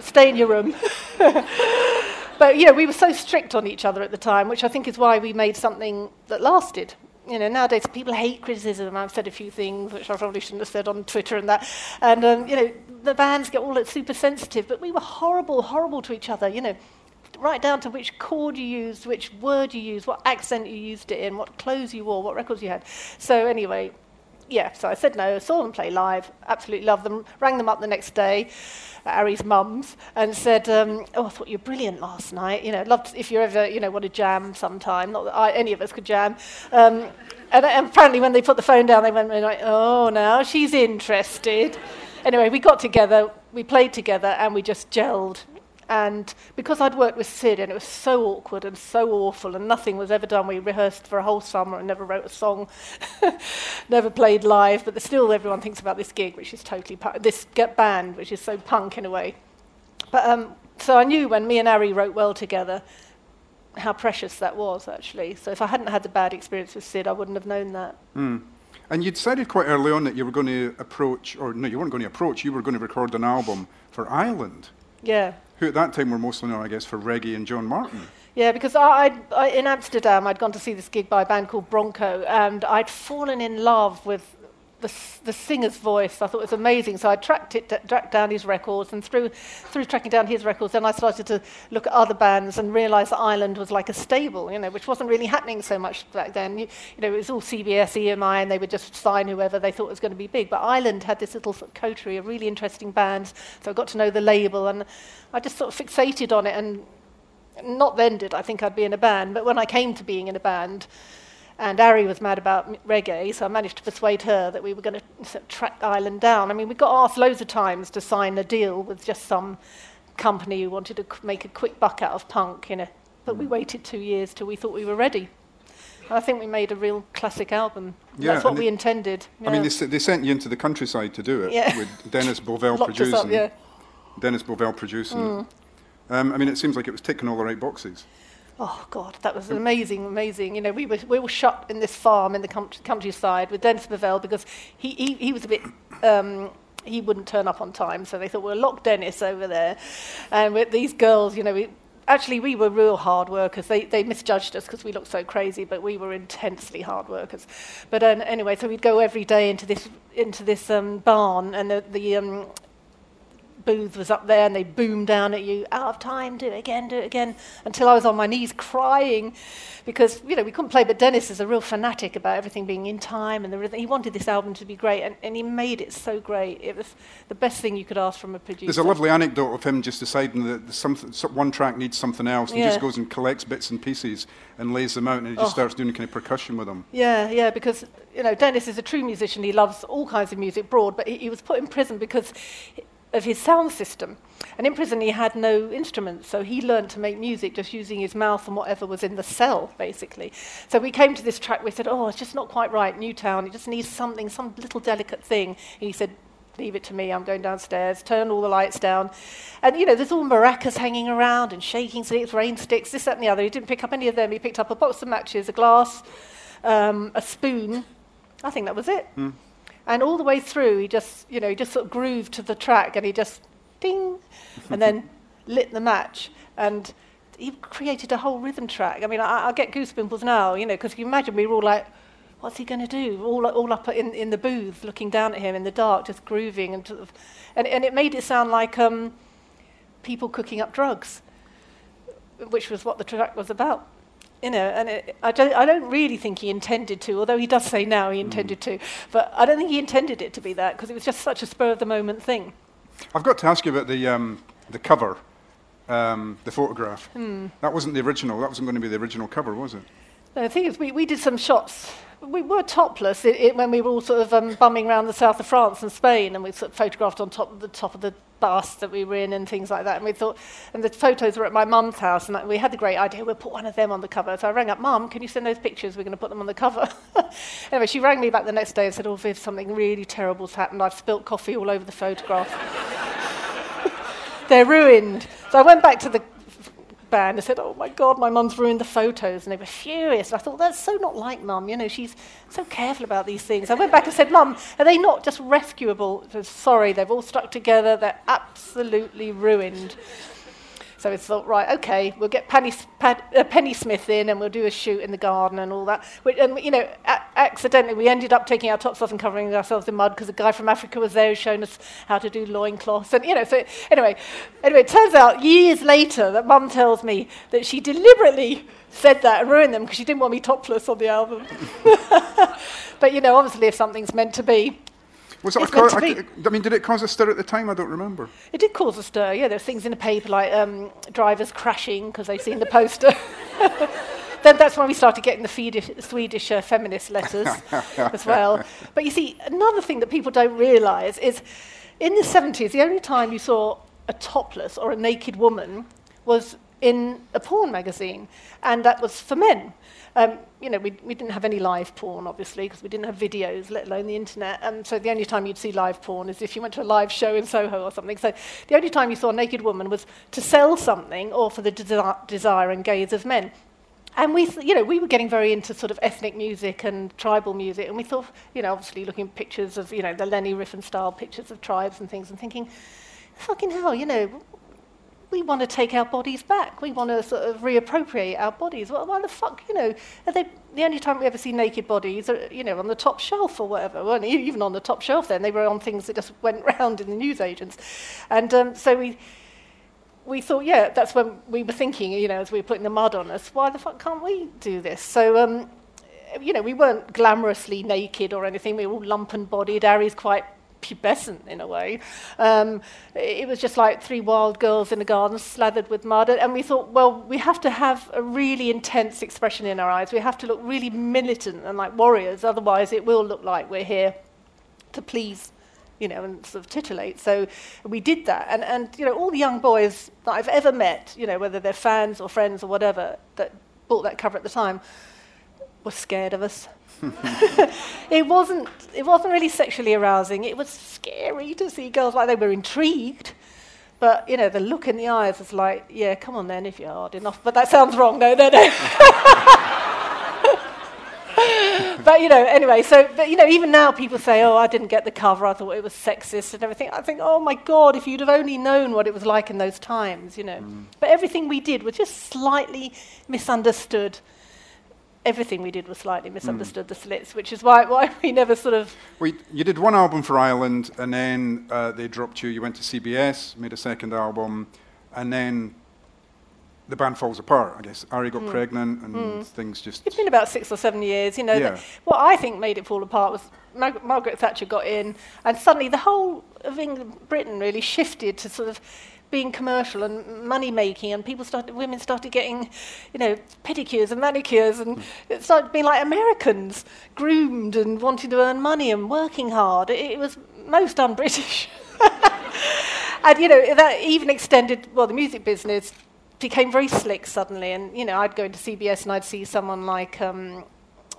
Stay in your room. but you know, we were so strict on each other at the time, which I think is why we made something that lasted. You know, nowadays people hate criticism. I've said a few things which I probably shouldn't have said on Twitter and that. And um, you know, the bands get all super sensitive, but we were horrible, horrible to each other. You know, right down to which chord you used, which word you used, what accent you used it in, what clothes you wore, what records you had. So anyway, yeah, so I said no, saw them play live, absolutely loved them, rang them up the next day, Ari's mum's, and said, um, oh, I thought you were brilliant last night, you know, loved if you ever, you know, want to jam sometime, not that I, any of us could jam. Um, and, and apparently when they put the phone down, they went like, oh, now she's interested. Anyway, we got together, we played together, and we just gelled. And because I'd worked with Sid and it was so awkward and so awful and nothing was ever done, we rehearsed for a whole summer and never wrote a song, never played live, but still everyone thinks about this gig, which is totally, pu- this get band, which is so punk in a way. But um, so I knew when me and Ari wrote well together how precious that was actually. So if I hadn't had the bad experience with Sid, I wouldn't have known that. And you'd decided quite early on that you were going to approach, or no, you weren't going to approach, you were going to record an album for Island, Yeah. Who at that time were mostly known, I guess, for reggae and John Martyn. Yeah, because I, I, in Amsterdam, I'd gone to see this gig by a band called Bronco, and I'd fallen in love with the, the singer's voice I thought was amazing. So I tracked it, tracked down his records, and through through tracking down his records, then I started to look at other bands and realise that Island was like a stable, you know, which wasn't really happening so much back then. You, you know, it was all CBS, EMI, and they would just sign whoever they thought was going to be big. But Island had this little coterie of really interesting bands, so I got to know the label, and I just sort of fixated on it. And not then did I think I'd be in a band, but when I came to being in a band. And Ari was mad about reggae, so I managed to persuade her that we were going to track Island down. I mean, we got asked loads of times to sign a deal with just some company who wanted to make a quick buck out of punk, you know. But we hmm. waited two years till we thought we were ready. And I think we made a real classic album. Yeah, That's what we intended. Yeah. I mean, they, they, sent you into the countryside to do it yeah. with Dennis Bovell producing. Up, yeah. Dennis Bovell producing. Mm. Um, I mean, it seems like it was ticking all the right boxes. Oh God, that was amazing, amazing. You know, we were we were shut in this farm in the country, countryside with Dennis Bovell because he, he he was a bit. Um, he wouldn't turn up on time, so they thought we'll lock Dennis over there. And with these girls, you know, we, actually we were real hard workers. They they misjudged us because we looked so crazy, but we were intensely hard workers. But um, anyway, so we'd go every day into this into this um, barn, and the, the um, booth was up there and they boomed down at you, out of time, do it again, do it again, until I was on my knees crying because, you know, we couldn't play, but Dennis is a real fanatic about everything being in time and the rhythm. He wanted this album to be great and, and he made it so great. It was the best thing you could ask from a producer. There's a lovely anecdote of him just deciding that some, one track needs something else and yeah. he just goes and collects bits and pieces and lays them out and he just oh. starts doing kind of percussion with them. Yeah, yeah, because, you know, Dennis is a true musician. He loves all kinds of music broad, but he, he was put in prison because of his sound system. And in prison, he had no instruments, so he learned to make music just using his mouth and whatever was in the cell, basically. So we came to this track, we said, Oh, it's just not quite right, Newtown, it just needs something, some little delicate thing. And he said, Leave it to me, I'm going downstairs, turn all the lights down. And, you know, there's all maracas hanging around and shaking sticks, rain sticks, this, that, and the other. He didn't pick up any of them. He picked up a box of matches, a glass, um, a spoon. I think that was it. Mm. And all the way through, he just, you know, he just sort of grooved to the track and he just ding, and then lit the match. And he created a whole rhythm track. I mean, I, I get goosebumps now, you know, because you imagine we were all like, what's he going to do? All, all up in, in the booth, looking down at him in the dark, just grooving. And, sort of, and, and it made it sound like um, people cooking up drugs, which was what the track was about you know, and it, I, don't, I don't really think he intended to, although he does say now he hmm. intended mm. to, but I don't think he intended it to be that because it was just such a spur of the moment thing. I've got to ask you about the, um, the cover, um, the photograph. Mm. That wasn't the original, that wasn't going to be the original cover, was it? No, the thing is, we, we did some shots we were topless it, it, when we were all sort of um, bumming around the south of France and Spain, and we sort of photographed on top of the top of the bus that we were in and things like that. And we thought, and the photos were at my mum's house, and we had the great idea we'll put one of them on the cover. So I rang up, Mum, can you send those pictures? We're going to put them on the cover. anyway, she rang me back the next day and said, Oh, Viv, something really terrible's happened. I've spilt coffee all over the photograph. They're ruined. So I went back to the band and said, Oh my God, my mum's ruined the photos. And they were furious. And I thought, That's so not like mum. You know, she's so careful about these things. I went back and said, Mum, are they not just rescuable? Said, Sorry, they've all stuck together. They're absolutely ruined. So we thought, right, okay, we'll get Pennie, uh, Pennie Smith in and we'll do a shoot in the garden and all that. We, and, you know, a- accidentally, we ended up taking our tops off and covering ourselves in mud because a guy from Africa was there showing us how to do loincloths. And, you know, so anyway, anyway, it turns out years later that mum tells me that she deliberately said that and ruined them because she didn't want me topless on the album. but, you know, obviously if something's meant to be, was co- I, I mean, did it cause a stir at the time? I don't remember. It did cause a stir, yeah. There were things in the paper like um, drivers crashing because they've seen the poster. then that's when we started getting the Swedish, Swedish uh, feminist letters as well. But you see, another thing that people don't realise is in the 70s, the only time you saw a topless or a naked woman was in a porn magazine, and that was for men. Um, you know, we, we didn't have any live porn, obviously, because we didn't have videos, let alone the internet. And so the only time you'd see live porn is if you went to a live show in Soho or something. So the only time you saw a naked woman was to sell something or for the desi- desire and gaze of men. And we, you know, we were getting very into sort of ethnic music and tribal music, and we thought, you know, obviously looking at pictures of, you know, the Leni Riefenstahl pictures of tribes and things, and thinking, fucking hell, you know, we want to take our bodies back. We want to sort of reappropriate our bodies. Well, why the fuck, you know, are they the only time we ever see naked bodies are, you know, on the top shelf or whatever. Even on the top shelf then. They were on things that just went round in the newsagents. And um, so we, we thought, yeah, that's when we were thinking, you know, as we were putting the mud on us, why the fuck can't we do this? So, um, you know, we weren't glamorously naked or anything. We were all lumpen bodied. Ari's quite pubescent in a way. Um, it was just like three wild girls in a garden slathered with mud. And we thought, well, we have to have a really intense expression in our eyes. We have to look really militant and like warriors. Otherwise, it will look like we're here to please you know, and sort of titillate. So we did that. And, and, you know, all the young boys that I've ever met, you know, whether they're fans or friends or whatever, that bought that cover at the time, were scared of us. it wasn't it wasn't really sexually arousing. It was scary to see girls like they were intrigued. But you know, the look in the eyes was like, yeah, come on then if you're hard enough. But that sounds wrong. No, no, no. but you know, anyway, so but you know, even now people say, "Oh, I didn't get the cover. I thought it was sexist and everything." I think, "Oh my God, if you'd have only known what it was like in those times, you know." Mm. But everything we did was just slightly misunderstood everything we did was slightly hmm. misunderstood mm. the slits, which is why, why we never sort of. Well, you did one album for Island, and then uh, they dropped you. You went to CBS, made a second album, and then the band falls apart. I guess Ari got mm. pregnant, and mm. things just. It's been about six or seven years. You know, yeah. what I think made it fall apart was Mar- Margaret Thatcher got in, and suddenly the whole of England, Britain really shifted to sort of being commercial and money making, and people started, women started getting, you know, pedicures and manicures, and it started being like Americans, groomed and wanting to earn money and working hard. It, it was most un-British. and you know that even extended. Well, the music business became very slick suddenly, and you know I'd go into CBS and I'd see someone like. Um,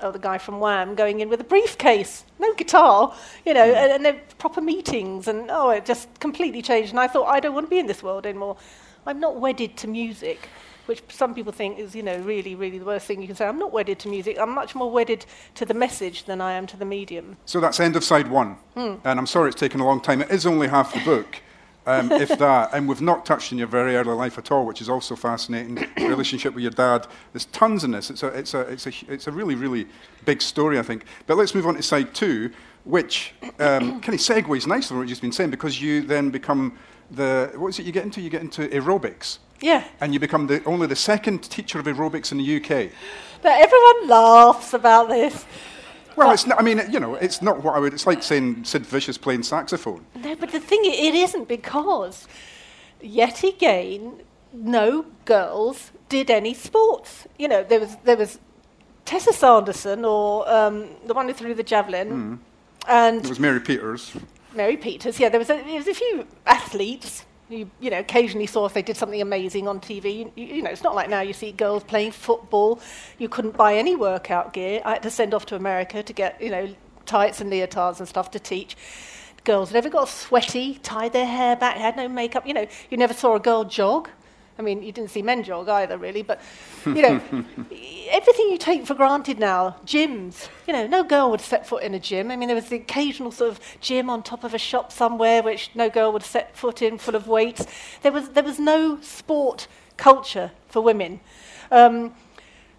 oh, the guy from Wham going in with a briefcase, no guitar, you know, mm. and, and proper meetings, and oh, it just completely changed. And I thought, I don't want to be in this world anymore. I'm not wedded to music, which some people think is, you know, really, really the worst thing you can say. I'm not wedded to music. I'm much more wedded to the message than I am to the medium. So that's end of side one. Mm. And I'm sorry it's taken a long time. It is only half the book um, if that. And we've not touched on your very early life at all, which is also fascinating. relationship with your dad. There's tons in this. It's a, it's, a, it's, a, it's a really, really big story, I think. But let's move on to side two, which um, kind of segues nicely from what you've been saying, because you then become the, what is it you get into? You get into aerobics. Yeah. And you become the, only the second teacher of aerobics in the UK. But everyone laughs about this. Well, it's not, I mean, you know, it's not what I would, it's like saying Sid Vicious playing saxophone. No, but the thing, it isn't because, yet again, no girls did any sports. You know, there was, there was Tessa Sanderson, or um, the one who threw the javelin, mm. and... It was Mary Peters. Mary Peters, yeah, there was a, there was a few athletes you, you know, occasionally saw if they did something amazing on TV. You, you, know, it's not like now you see girls playing football. You couldn't buy any workout gear. I had to send off to America to get, you know, tights and leotards and stuff to teach. Girls never got sweaty, tied their hair back, had no makeup. You know, you never saw a girl jog. I mean, you didn't see men jog either, really, but, you know, everything you take for granted now, gyms, you know, no girl would set foot in a gym. I mean, there was the occasional sort of gym on top of a shop somewhere which no girl would set foot in, full of weights. There was, there was no sport culture for women. Um,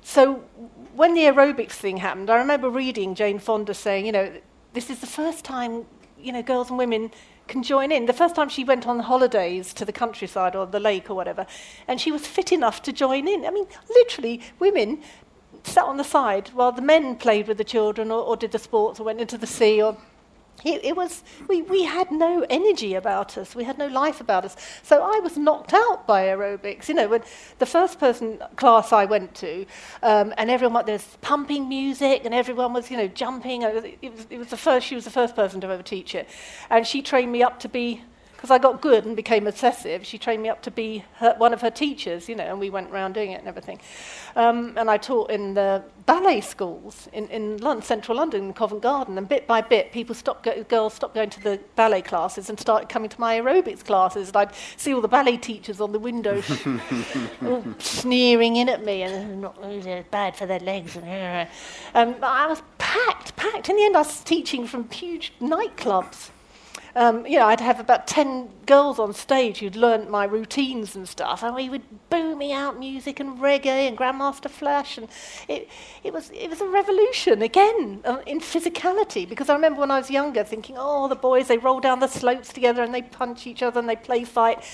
so when the aerobics thing happened, I remember reading Jane Fonda saying, you know, this is the first time, you know, girls and women can join in. The first time she went on holidays to the countryside or the lake or whatever, and she was fit enough to join in. I mean, literally, women sat on the side while the men played with the children or, or did the sports or went into the sea or it, it, was, we, we had no energy about us. We had no life about us. So I was knocked out by aerobics. You know, when the first person class I went to, um, and everyone, there's pumping music, and everyone was, you know, jumping. It was, it was the first, she was the first person to ever teach it. And she trained me up to be because I got good and became obsessive, she trained me up to be her, one of her teachers, you know, and we went around doing it and everything. Um, and I taught in the ballet schools in, in London, central London, in Covent Garden, and bit by bit, people stopped go- girls stopped going to the ballet classes and started coming to my aerobics classes. And I'd see all the ballet teachers on the window all sneering in at me, and not oh, bad for their legs. And, um, I was packed, packed. In the end, I was teaching from huge nightclubs. Um, you know, I'd have about 10 girls on stage who'd learnt my routines and stuff, and we would boo me out music and reggae and Grandmaster Flash, and it, it, was, it was a revolution, again, uh, in physicality, because I remember when I was younger thinking, oh, the boys, they roll down the slopes together and they punch each other and they play fight.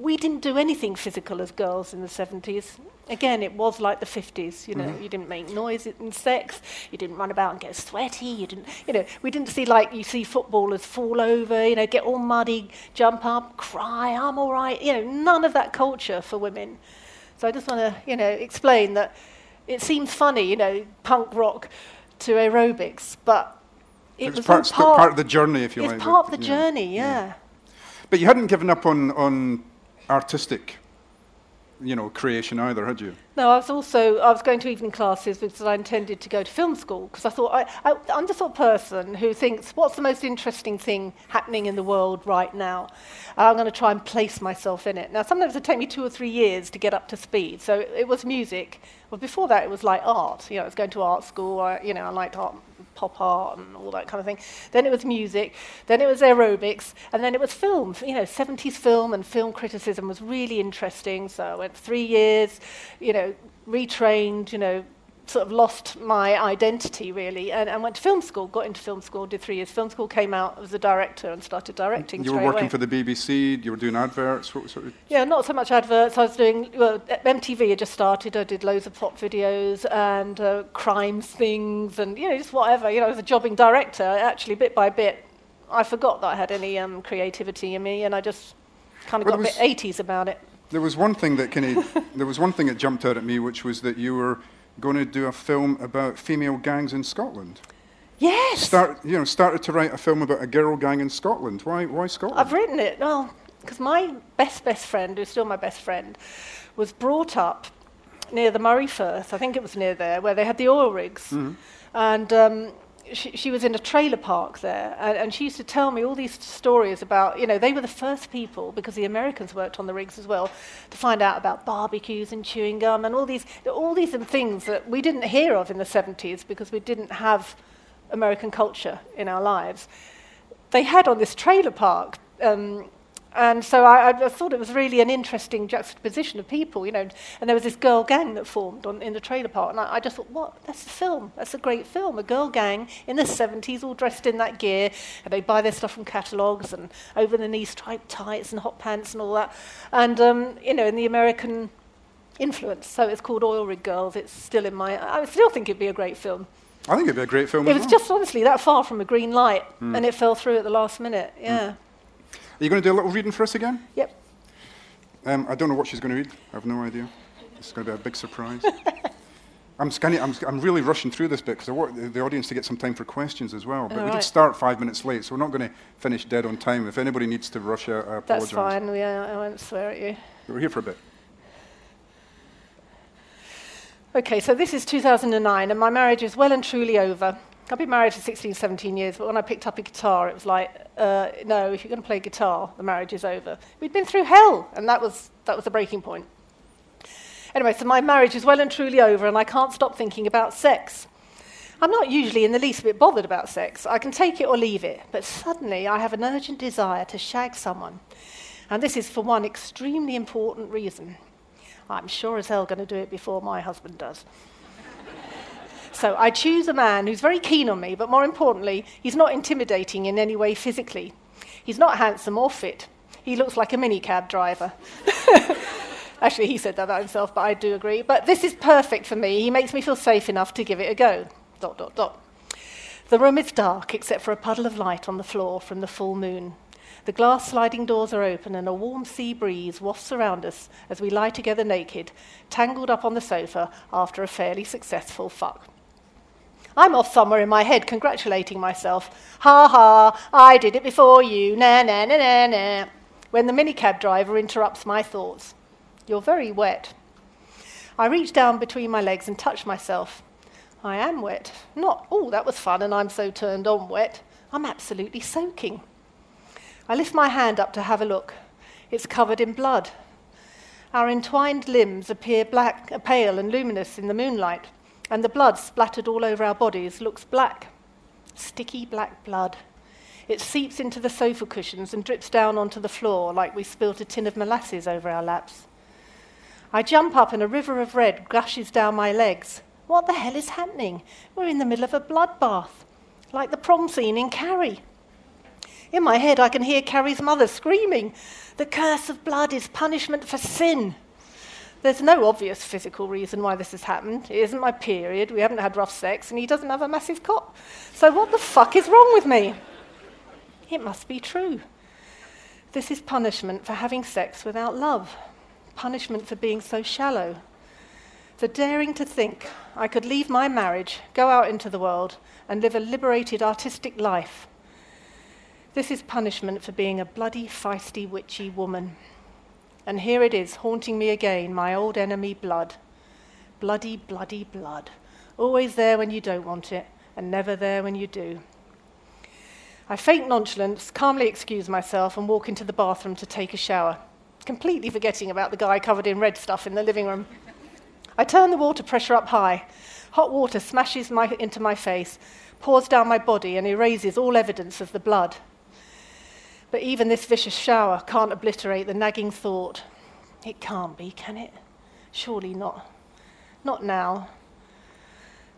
We didn't do anything physical as girls in the 70s again, it was like the 50s. You know, mm-hmm. you didn't make noise in sex. You didn't run about and get sweaty. You didn't, you know, we didn't see like you see footballers fall over, you know, get all muddy, jump up, cry, I'm all right. You know, none of that culture for women. So I just want to, you know, explain that it seems funny, you know, punk rock to aerobics, but it it's was part, part, part, of the journey, if you it's like. It's part of the yeah. journey, yeah. yeah. But you hadn't given up on, on artistic you know, creation either, had you? No, I was also I was going to evening classes because I intended to go to film school because I thought I, I, I'm the sort of person who thinks what's the most interesting thing happening in the world right now. I'm going to try and place myself in it. Now, sometimes it take me two or three years to get up to speed. So it was music. Well, before that, it was like art. You know, I was going to art school. I, you know, I liked art pop art and all that kind of thing. Then it was music, then it was aerobics, and then it was film. You know, 70s film and film criticism was really interesting. So I went three years, you know, retrained, you know, sort of lost my identity really and, and went to film school, got into film school, did three years film school, came out as a director and started directing. You were working away. for the BBC, you were doing adverts? What sort of yeah, not so much adverts. I was doing, well, MTV had just started, I did loads of pop videos and uh, crimes things and, you know, just whatever. You know, as a jobbing director, actually, bit by bit, I forgot that I had any um, creativity in me and I just kind of well, got a bit 80s about it. There was one thing that of, there was one thing that jumped out at me, which was that you were going to do a film about female gangs in Scotland. Yes. Start, you know, started to write a film about a girl gang in Scotland. Why, why Scotland? I've written it. Well, because my best best friend, who's still my best friend, was brought up near the Moray Firth. I think it was near there where they had the oil rigs, mm-hmm. and um, she, she, was in a trailer park there, and, and, she used to tell me all these stories about, you know, they were the first people, because the Americans worked on the rigs as well, to find out about barbecues and chewing gum and all these, all these things that we didn't hear of in the 70s because we didn't have American culture in our lives. They had on this trailer park um, and so I, I, thought it was really an interesting juxtaposition of people, you know. And there was this girl gang that formed on, in the trailer park, and I, I just thought, what? That's a film. That's a great film. A girl gang in the 70s, all dressed in that gear, and they buy their stuff from catalogues and over the knee striped tights and hot pants and all that. And um, you know, in the American influence, so it's called Oil Rig Girls. It's still in my. I still think it'd be a great film. I think it'd be a great film. It was well. just honestly that far from a green light, mm. and it fell through at the last minute. Yeah. Mm. Are you going to do a little reading for us again? Yep. Um, I don't know what she's going to read. I have no idea. It's going to be a big surprise. I'm, scanning, I'm, I'm really rushing through this bit because I want the audience to get some time for questions as well. But All we right. did start five minutes late, so we're not going to finish dead on time. If anybody needs to rush out, I apologise. That's fine. Yeah, I won't swear at you. We're here for a bit. Okay, so this is 2009, and my marriage is well and truly over. I've been married for 16, 17 years, but when I picked up a guitar, it was like, uh, no, if you're going to play guitar, the marriage is over. We'd been through hell, and that was, that was the breaking point. Anyway, so my marriage is well and truly over, and I can't stop thinking about sex. I'm not usually in the least bit bothered about sex. I can take it or leave it, but suddenly I have an urgent desire to shag someone. And this is for one extremely important reason. I'm sure as hell going to do it before my husband does. So I choose a man who's very keen on me, but more importantly, he's not intimidating in any way physically. He's not handsome or fit. He looks like a minicab driver. Actually, he said that about himself, but I do agree. But this is perfect for me. He makes me feel safe enough to give it a go. Dot, dot, dot. The room is dark except for a puddle of light on the floor from the full moon. The glass sliding doors are open and a warm sea breeze wafts around us as we lie together naked, tangled up on the sofa after a fairly successful fuck. I'm off somewhere in my head congratulating myself. Ha ha, I did it before you, na na na na na. When the minicab driver interrupts my thoughts. You're very wet. I reach down between my legs and touch myself. I am wet. Not, oh, that was fun and I'm so turned on wet. I'm absolutely soaking. I lift my hand up to have a look. It's covered in blood. Our entwined limbs appear black, pale and luminous in the moonlight and the blood splattered all over our bodies looks black. Sticky black blood. It seeps into the sofa cushions and drips down onto the floor like we spilt a tin of molasses over our laps. I jump up and a river of red gushes down my legs. What the hell is happening? We're in the middle of a bloodbath, like the prom scene in Carrie. In my head, I can hear Carrie's mother screaming, The curse of blood is punishment for sin. There's no obvious physical reason why this has happened. It isn't my period, we haven't had rough sex, and he doesn't have a massive cock. So, what the fuck is wrong with me? It must be true. This is punishment for having sex without love, punishment for being so shallow, for daring to think I could leave my marriage, go out into the world, and live a liberated artistic life. This is punishment for being a bloody, feisty, witchy woman. And here it is, haunting me again, my old enemy, blood. Bloody, bloody blood. Always there when you don't want it, and never there when you do. I feign nonchalance, calmly excuse myself, and walk into the bathroom to take a shower, completely forgetting about the guy covered in red stuff in the living room. I turn the water pressure up high. Hot water smashes my, into my face, pours down my body, and erases all evidence of the blood. But even this vicious shower can't obliterate the nagging thought. It can't be, can it? Surely not. Not now.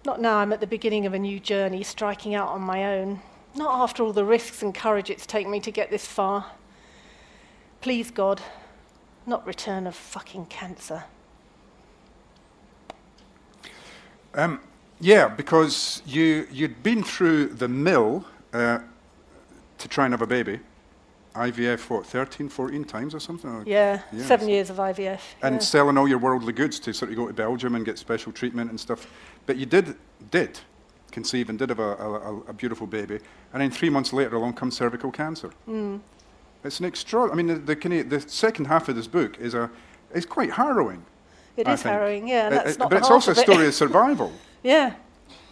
Not now I'm at the beginning of a new journey, striking out on my own. Not after all the risks and courage it's taken me to get this far. Please, God, not return of fucking cancer. Um, yeah, because you, you'd been through the mill uh, to try and have a baby. IVF, what, 13, 14 times or something? Yeah, Yeah, seven so- years of IVF. And yeah. selling all your worldly goods to sort of go to Belgium and get special treatment and stuff. But you did, did conceive and did have a, a, a beautiful baby. And then three months later along comes cervical cancer. Mm. It's an extra. I mean, the, the, the second half of this book is, a, is quite harrowing. It I is think. harrowing, yeah, not but it's also a story of survival. Yeah,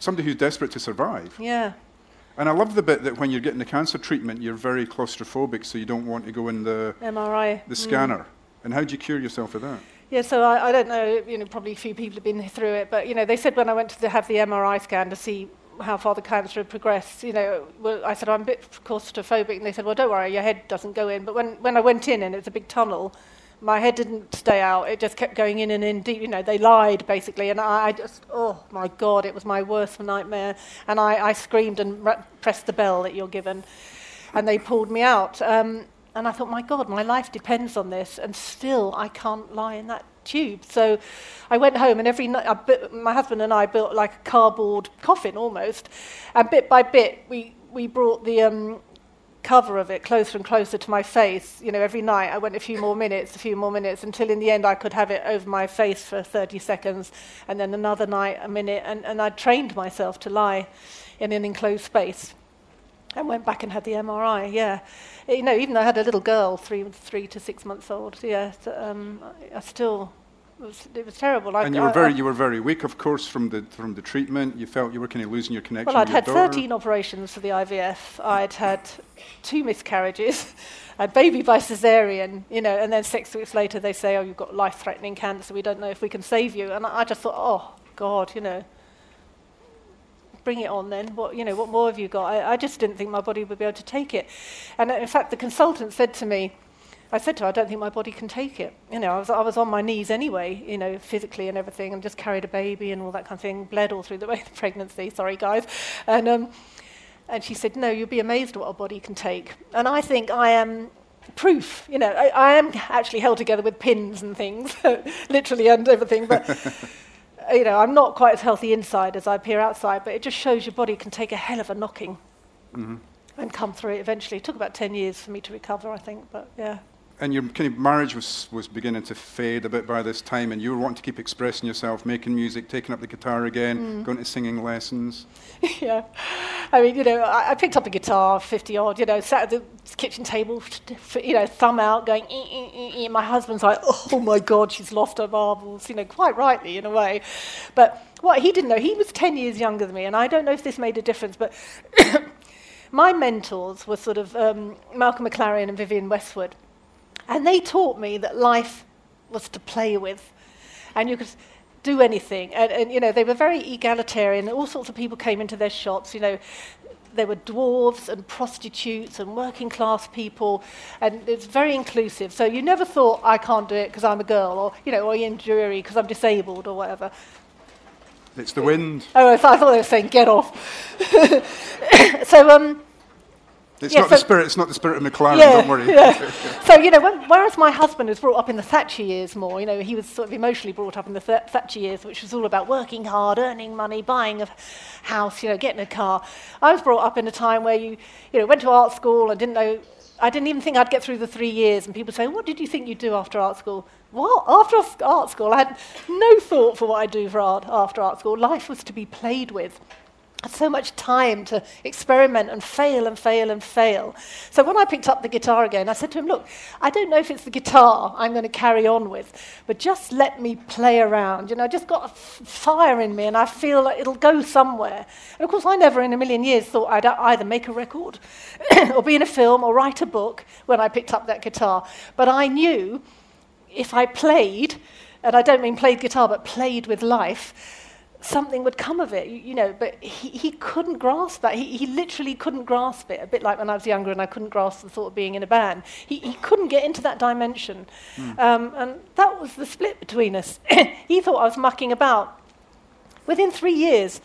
Somebody who's desperate to survive. yeah. And I love the bit that when you're getting the cancer treatment, you're very claustrophobic, so you don't want to go in the MRI, the mm. scanner. Mm. And how do you cure yourself of that? Yeah, so I, I don't know. You know, probably few people have been through it, but you know, they said when I went to have the MRI scan to see how far the cancer had progressed, you know, well, I said, oh, I'm a bit claustrophobic. And they said, well, don't worry, your head doesn't go in. But when, when I went in and it's a big tunnel, my head didn't stay out, it just kept going in and in deep, you know, they lied, basically, and I, I just, oh, my God, it was my worst nightmare. And I, I screamed and ra- pressed the bell that you're given, and they pulled me out. Um, and I thought, my God, my life depends on this, and still I can't lie in that tube. So I went home, and every night, bu- my husband and I built like a cardboard coffin almost, and bit by bit, we, we brought the um, cover of it closer and closer to my face. You know, every night I went a few more minutes, a few more minutes, until in the end I could have it over my face for 30 seconds, and then another night, a minute, and, and I trained myself to lie in an enclosed space. And went back and had the MRI, yeah. You know, even though I had a little girl, three, three to six months old, yeah, so, um, I still was, it was terrible. I, And you were very, I- you were very weak, of course, from the from the treatment. You felt you were kind of losing your connection. well, I'd had daughter. 13 operations for the IVF. I'd had two miscarriages, a baby by cesarean, you know, and then six weeks later they say, oh, you've got life-threatening cancer. We don't know if we can save you. And I I just thought, oh God, you know, bring it on then. What you know, what more have you got? I, I just didn't think my body would be able to take it. And in fact, the consultant said to me, I said to her, I don't think my body can take it. You know, I was, I was on my knees anyway, you know, physically and everything, and just carried a baby and all that kind of thing, bled all through the way the pregnancy. Sorry, guys. And um, and she said, No, you'll be amazed what a body can take. And I think I am proof. You know, I, I am actually held together with pins and things, literally and everything. But you know, I'm not quite as healthy inside as I appear outside. But it just shows your body can take a hell of a knocking and come through it eventually. It took about ten years for me to recover, I think. But yeah. And your kind of marriage was, was beginning to fade a bit by this time, and you were wanting to keep expressing yourself, making music, taking up the guitar again, Mm. going to singing lessons. yeah. I mean, you know, I, I picked up a guitar, 50 odd, you know, sat at the kitchen table, you know, thumb out, going, ee, ee, ee. my husband's like, oh my God, she's lost her marbles, you know, quite rightly in a way. But what he didn't know, he was 10 years younger than me, and I don't know if this made a difference, but my mentors were sort of um, Malcolm McLaren and Vivienne Westwood. And they taught me that life was to play with. And you could do anything. And, and, you know, they were very egalitarian. All sorts of people came into their shops. You know, there were dwarves and prostitutes and working class people, and it's very inclusive. So you never thought, I can't do it because I'm a girl, or, you know, or Ian Dury because I'm disabled, or whatever. It's the wind. Oh, I thought they were saying, get off. so, um, It's Yeah, not the spirit. It's not the spirit of McLaren. yeah, Don't worry. yeah. So, you know, when, whereas my husband was brought up in the Thatcher years more, you know, he was sort of emotionally brought up in the Th- Thatcher years, which was all about working hard, earning money, buying a house, you know, getting a car. I was brought up in a time where you, you know, went to art school and didn't know, I didn't even think I'd get through the three years. And people say, what did you think you'd do after art school? Well, After art- school? I had no thought for what I'd do for art after art school. Life was to be played with so much time to experiment and fail and fail and fail. So when I picked up the guitar again, I said to him, Look, I don't know if it's the guitar I'm going to carry on with, but just let me play around. You know, I just got a f- fire in me and I feel like it'll go somewhere. And of course, I never in a million years thought I'd either make a record or be in a film or write a book when I picked up that guitar. But I knew if I played, and I don't mean played guitar, but played with life, something would come of it, you, you know. But he, he couldn't grasp that. He, he literally couldn't grasp it. A bit like when I was younger and I couldn't grasp the thought of being in a band. He, he couldn't get into that dimension. Um, and that was the split between us. he thought I was mucking about. Within three years,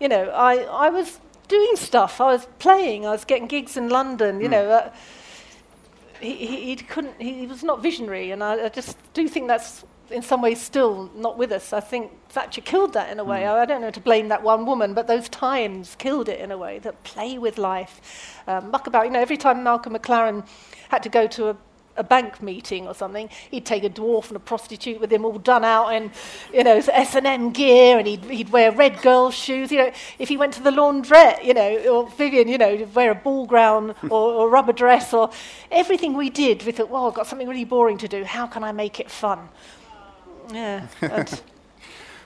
you know, I, I was doing stuff. I was playing. I was getting gigs in London, you know. Uh, he, he, he couldn't, he, he was not visionary, and I, I just do think that's in some ways still not with us. I think Thatcher killed that in a way. I, I don't know to blame that one woman, but those times killed it in a way that play with life, um, muck about. You know, every time Malcolm McLaren had to go to a a bank meeting or something, he'd take a dwarf and a prostitute with him all done out in, you know, S&M gear, and he'd, he'd wear red girl shoes. You know, if he went to the laundrette, you know, or Vivienne, you know, he'd wear a ball gown or, or rubber dress, or everything we did, we thought, well, I've got something really boring to do. How can I make it fun? Yeah.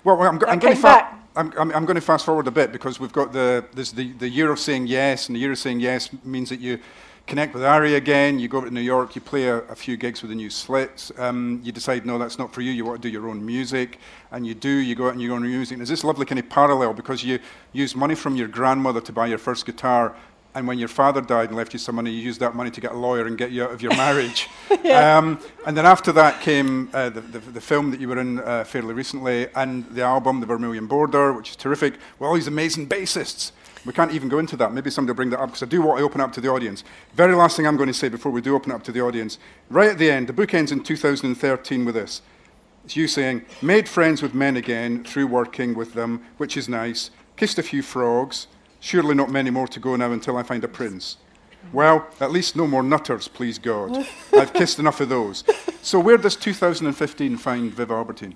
Well, well, I'm, go- I'm going to fa- I'm, I'm, I'm going to fast forward a bit because we've got the there's the, the year of saying yes, and the year of saying yes means that you connect with Ari again. You go over to New York, you play a, a few gigs with the new Slits. Um, you decide no, that's not for you. You want to do your own music, and you do. You go out and you go on your music. And there's this lovely kind of parallel because you use money from your grandmother to buy your first guitar. And when your father died and left you some money, you used that money to get a lawyer and get you out of your marriage. um, and then after that came uh, the, the, the film that you were in uh, fairly recently, and the album, The Vermilion Border, which is terrific, with all these amazing bassists. We can't even go into that. Maybe somebody will bring that up because I do want to open up to the audience. Very last thing I'm going to say before we do open up to the audience. Right at the end, the book ends in 2013 with this. It's you saying, made friends with men again through working with them, which is nice. Kissed a few frogs. Surely not many more to go now until I find a prince. Well, at least no more nutters, please God. I've kissed enough of those. So where does 2015 find Viv Albertine?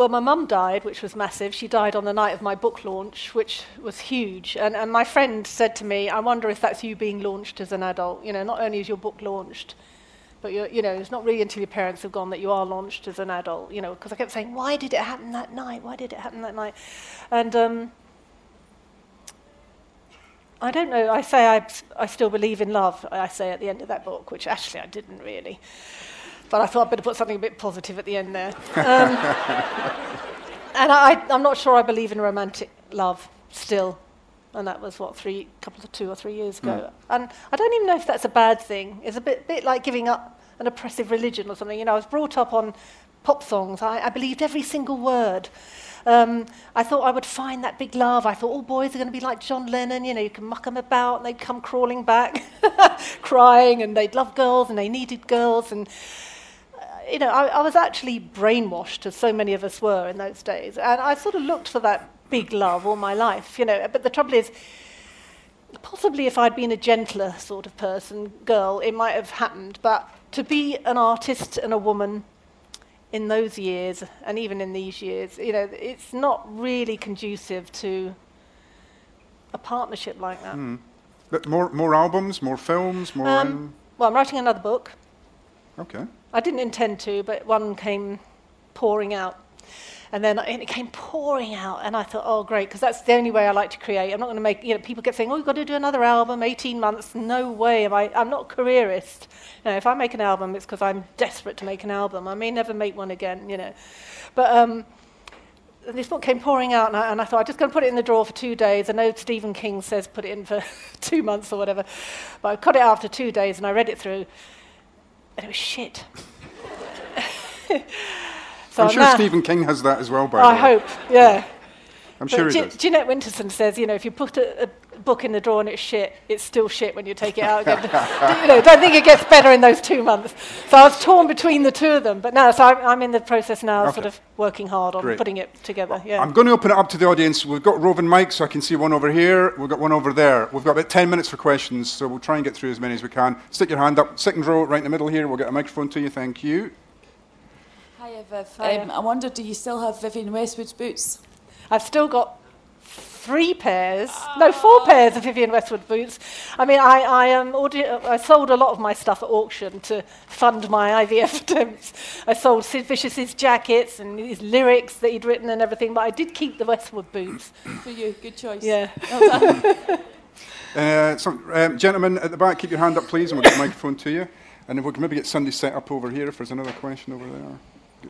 Well, my mum died, which was massive. She died on the night of my book launch, which was huge. And, and my friend said to me, I wonder if that's you being launched as an adult. You know, not only is your book launched, but you're, you know, it's not really until your parents have gone that you are launched as an adult. You know, because I kept saying, why did it happen that night? Why did it happen that night? And um, I don't know. I say I, I still believe in love. I say at the end of that book, which actually I didn't really. But I thought I'd better put something a bit positive at the end there. Um, and I, I'm not sure I believe in romantic love still. And that was what three, couple of two or three years ago. And I don't even know if that's a bad thing. It's a bit, bit like giving up an oppressive religion or something. You know, I was brought up on pop songs. I, I believed every single word. Um, I thought I would find that big love. I thought all boys are going to be like John Lennon. You know, you can muck them about and they'd come crawling back, crying, and they'd love girls and they needed girls. And you know, I, I was actually brainwashed, as so many of us were in those days. And I sort of looked for that big love all my life, you know. But the trouble is, possibly if I'd been a gentler sort of person, girl, it might have happened. But to be an artist and a woman in those years, and even in these years, you know, it's not really conducive to a partnership like that. But more, more albums, more films, more. Um, well, I'm writing another book. um, okay. I didn't intend to, but one came pouring out. And then and it came pouring out, and I thought, oh, great, because that's the only way I like to create. I'm not going to make, you know, people kept saying, oh, you've got to do another album, 18 months. No way am I, I'm not careerist. You know, if I make an album, it's because I'm desperate to make an album. I may never make one again, you know. But um, this book came pouring out, and I, and I thought, I'm just going to put it in the drawer for two days. I know Stephen King says put it in for two months or whatever, but I cut it after two days, and I read it through, and it was shit. so I'm sure now, Stephen King has that as well, by I hope, yeah. I'm but sure he does. Jeanette Winterson says, you know, if you put a, a, book in the drawer and it's shit, it's still shit when you take it out again. you know, don't think it gets better in those two months. So I was torn between the two of them. But now, so I'm, I'm in the process now, okay. sort of working hard on Great. putting it together. Well, yeah. I'm going to open it up to the audience. We've got roving mics, so I can see one over here. We've got one over there. We've got about 10 minutes for questions, so we'll try and get through as many as we can. Stick your hand up. Second row, right in the middle here. We'll get a microphone to you. Thank you. Hi, Viv. Um, I wonder, do you still have Vivienne Westwood's boots? I've still got three pairs, no, four pairs of Vivienne Westwood boots. I mean, I, I, um, audi- I sold a lot of my stuff at auction to fund my IVF attempts. I sold Sid Vicious's jackets and his lyrics that he'd written and everything, but I did keep the Westwood boots. For you, good choice. Yeah. uh, so, um, gentlemen at the back, keep your hand up, please, and we'll get the microphone to you. And if we can maybe get somebody set up over here if there's another question over there.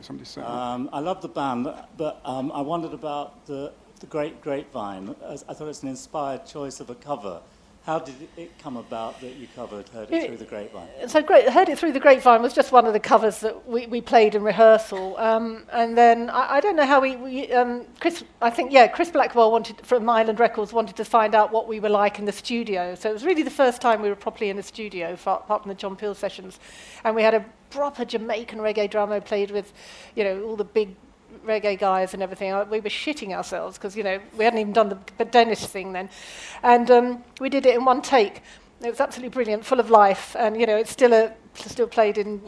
Somebody. Um, I love the band, but um, I wondered about the the Great Grapevine. I thought it's an inspired choice of a cover. How did it come about that you covered Heard It, it Through the Grapevine? So great, Heard It Through the Grapevine was just one of the covers that we, we played in rehearsal. Um, and then I, I don't know how we, we um, Chris, I think, yeah, Chris Blackwell wanted, from Island Records wanted to find out what we were like in the studio. So it was really the first time we were properly in the studio, apart from the John Peel sessions. And we had a proper Jamaican reggae drummer played with, you know, all the big reggae guys and everything, we were shitting ourselves because, you know, we hadn't even done the Dennis thing then. And um, we did it in one take. It was absolutely brilliant, full of life. And, you know, it's still, a, still played in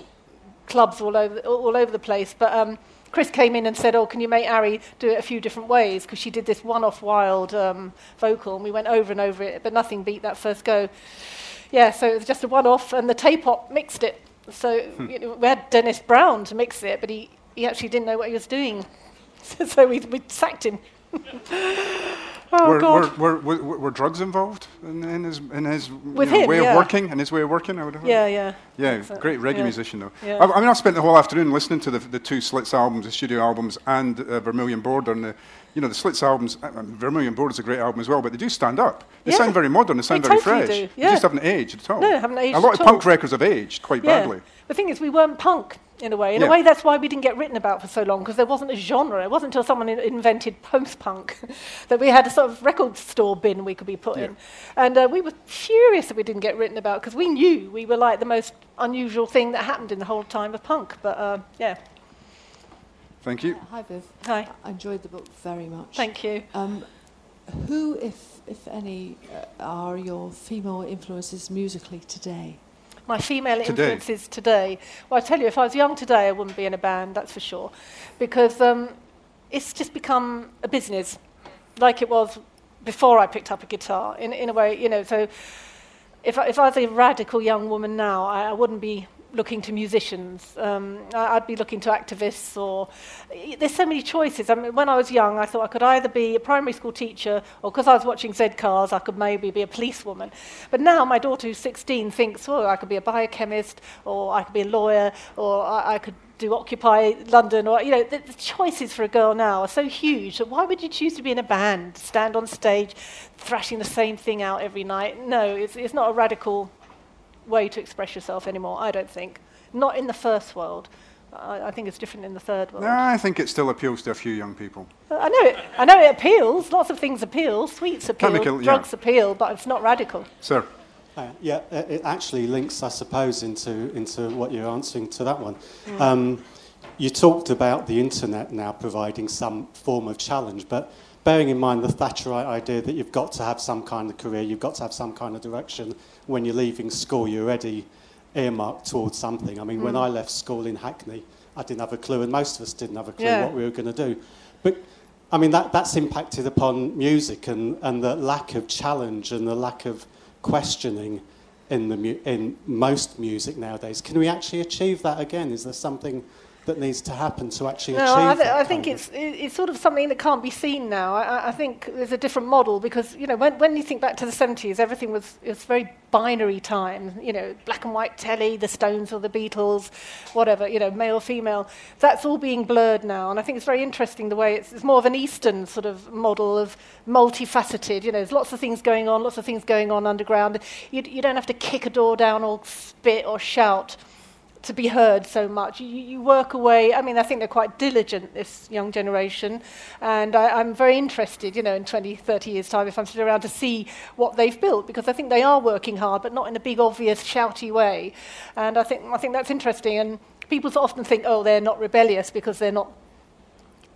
clubs all over, all over the place. But um, Chris came in and said, oh, can you make Ari do it a few different ways? Because she did this one-off wild um, vocal, and we went over and over it, but nothing beat that first go. Yeah, so it was just a one-off, and the tape op mixed it. So hmm. you know, we had Dennis Brown to mix it, but he, he actually didn't know what he was doing. so we, we sacked him. oh, were, God. Were, were, were, drugs involved in, in his, in his know, him, way yeah. of working? In his way of working, I would have Yeah, yeah. Yeah, great reggae yeah. musician, though. Yeah. I, I, mean, I spent the whole afternoon listening to the, the two Slits albums, the studio albums, and uh, Vermilion Border. And the, you know, the Slits albums, uh, Vermilion Border is a great album as well, but they do stand up. They yeah. sound very modern, they sound they very totally fresh. Do. Yeah. They just haven't aged at all. No, haven't aged A lot of punk records have aged quite badly. The thing is, we weren't punk in a way. In yeah. a way, that's why we didn't get written about for so long, because there wasn't a genre. It wasn't until someone in- invented post-punk that we had a sort of record store bin we could be put yeah. in. And uh, we were furious that we didn't get written about, because we knew we were like the most unusual thing that happened in the whole time of punk. But uh, yeah. Thank you. Uh, hi, Viv. Hi. I enjoyed the book very much. Thank you. Um, who, if, if any, uh, are your female influences musically today? My female today. influences today. Well, I tell you, if I was young today, I wouldn't be in a band, that's for sure. Because um, it's just become a business, like it was before I picked up a guitar, in, in a way, you know. So if I, if I was a radical young woman now, I, I wouldn't be looking to musicians. Um, I'd be looking to activists or there's so many choices. I mean, when I was young, I thought I could either be a primary school teacher or because I was watching Z Cars, I could maybe be a policewoman. But now my daughter who's 16 thinks, oh, I could be a biochemist or I could be a lawyer or I, I could do Occupy London, or you know, the, the, choices for a girl now are so huge. Why would you choose to be in a band, stand on stage, thrashing the same thing out every night? No, it's, it's not a radical way to express yourself anymore, I don't think. Not in the first world. I, I think it's different in the third world. No, I think it still appeals to a few young people. Uh, I know it, I know it appeals. Lots of things appeal. Sweets appeal, Chemical, drugs yeah. appeal, but it's not radical. Sir. Uh, yeah, it actually links, I suppose, into, into what you're answering to that one. Mm. Um, you talked about the internet now providing some form of challenge, but bearing in mind the Thatcherite idea that you've got to have some kind of career, you've got to have some kind of direction. When you're leaving school, you're already earmarked towards something. I mean, mm. when I left school in Hackney, I didn't have a clue, and most of us didn't have a clue yeah. what we were going to do. But I mean, that, that's impacted upon music and, and the lack of challenge and the lack of questioning in, the mu- in most music nowadays. Can we actually achieve that again? Is there something that needs to happen to actually No, achieve I, th- that I think it's it's sort of something that can't be seen now. I- I, think there's a different model because you know when, when you think back to the 70s, everything was it was very binary time. You know, black and white telly, the Stones or the Beatles, whatever. You know, male, female. That's all being blurred now, and I think it's very interesting the way it's, it's more of an Eastern sort of model of multifaceted. You know, there's lots of things going on, lots of things going on underground. You, you don't have to kick a door down or spit or shout to be heard so much. You, you work away. I mean, I think they're quite diligent, this young generation, and I, I'm very interested, you know, in 20, 30 years' time, if I'm still around, to see what they've built, because I think they are working hard, but not in a big, obvious, shouty way. And I think, I think that's interesting. And people often think, oh, they're not rebellious because they're not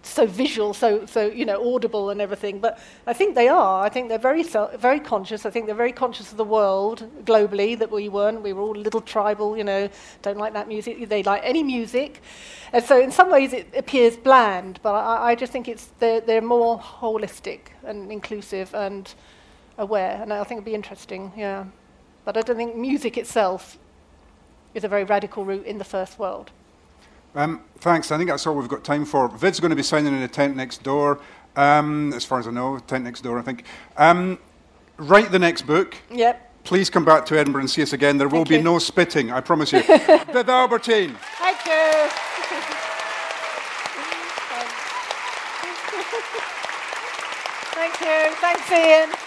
so visual, so so you know audible and everything. But I think they are. I think they're very very conscious. I think they're very conscious of the world globally that we weren't. We were all little tribal, you know. Don't like that music. They like any music, and so in some ways it appears bland. But I, I just think it's they're they're more holistic and inclusive and aware, and I think it'd be interesting. Yeah, but I don't think music itself is a very radical route in the first world. Um, thanks. I think that's all we've got time for. Viv's going to be signing in a tent next door, um, as far as I know, tent next door, I think. Um, write the next book. Yep. Please come back to Edinburgh and see us again. There will Thank be you. no spitting, I promise you. Viv Albertine. Thank you. Thank you. Thanks, Ian.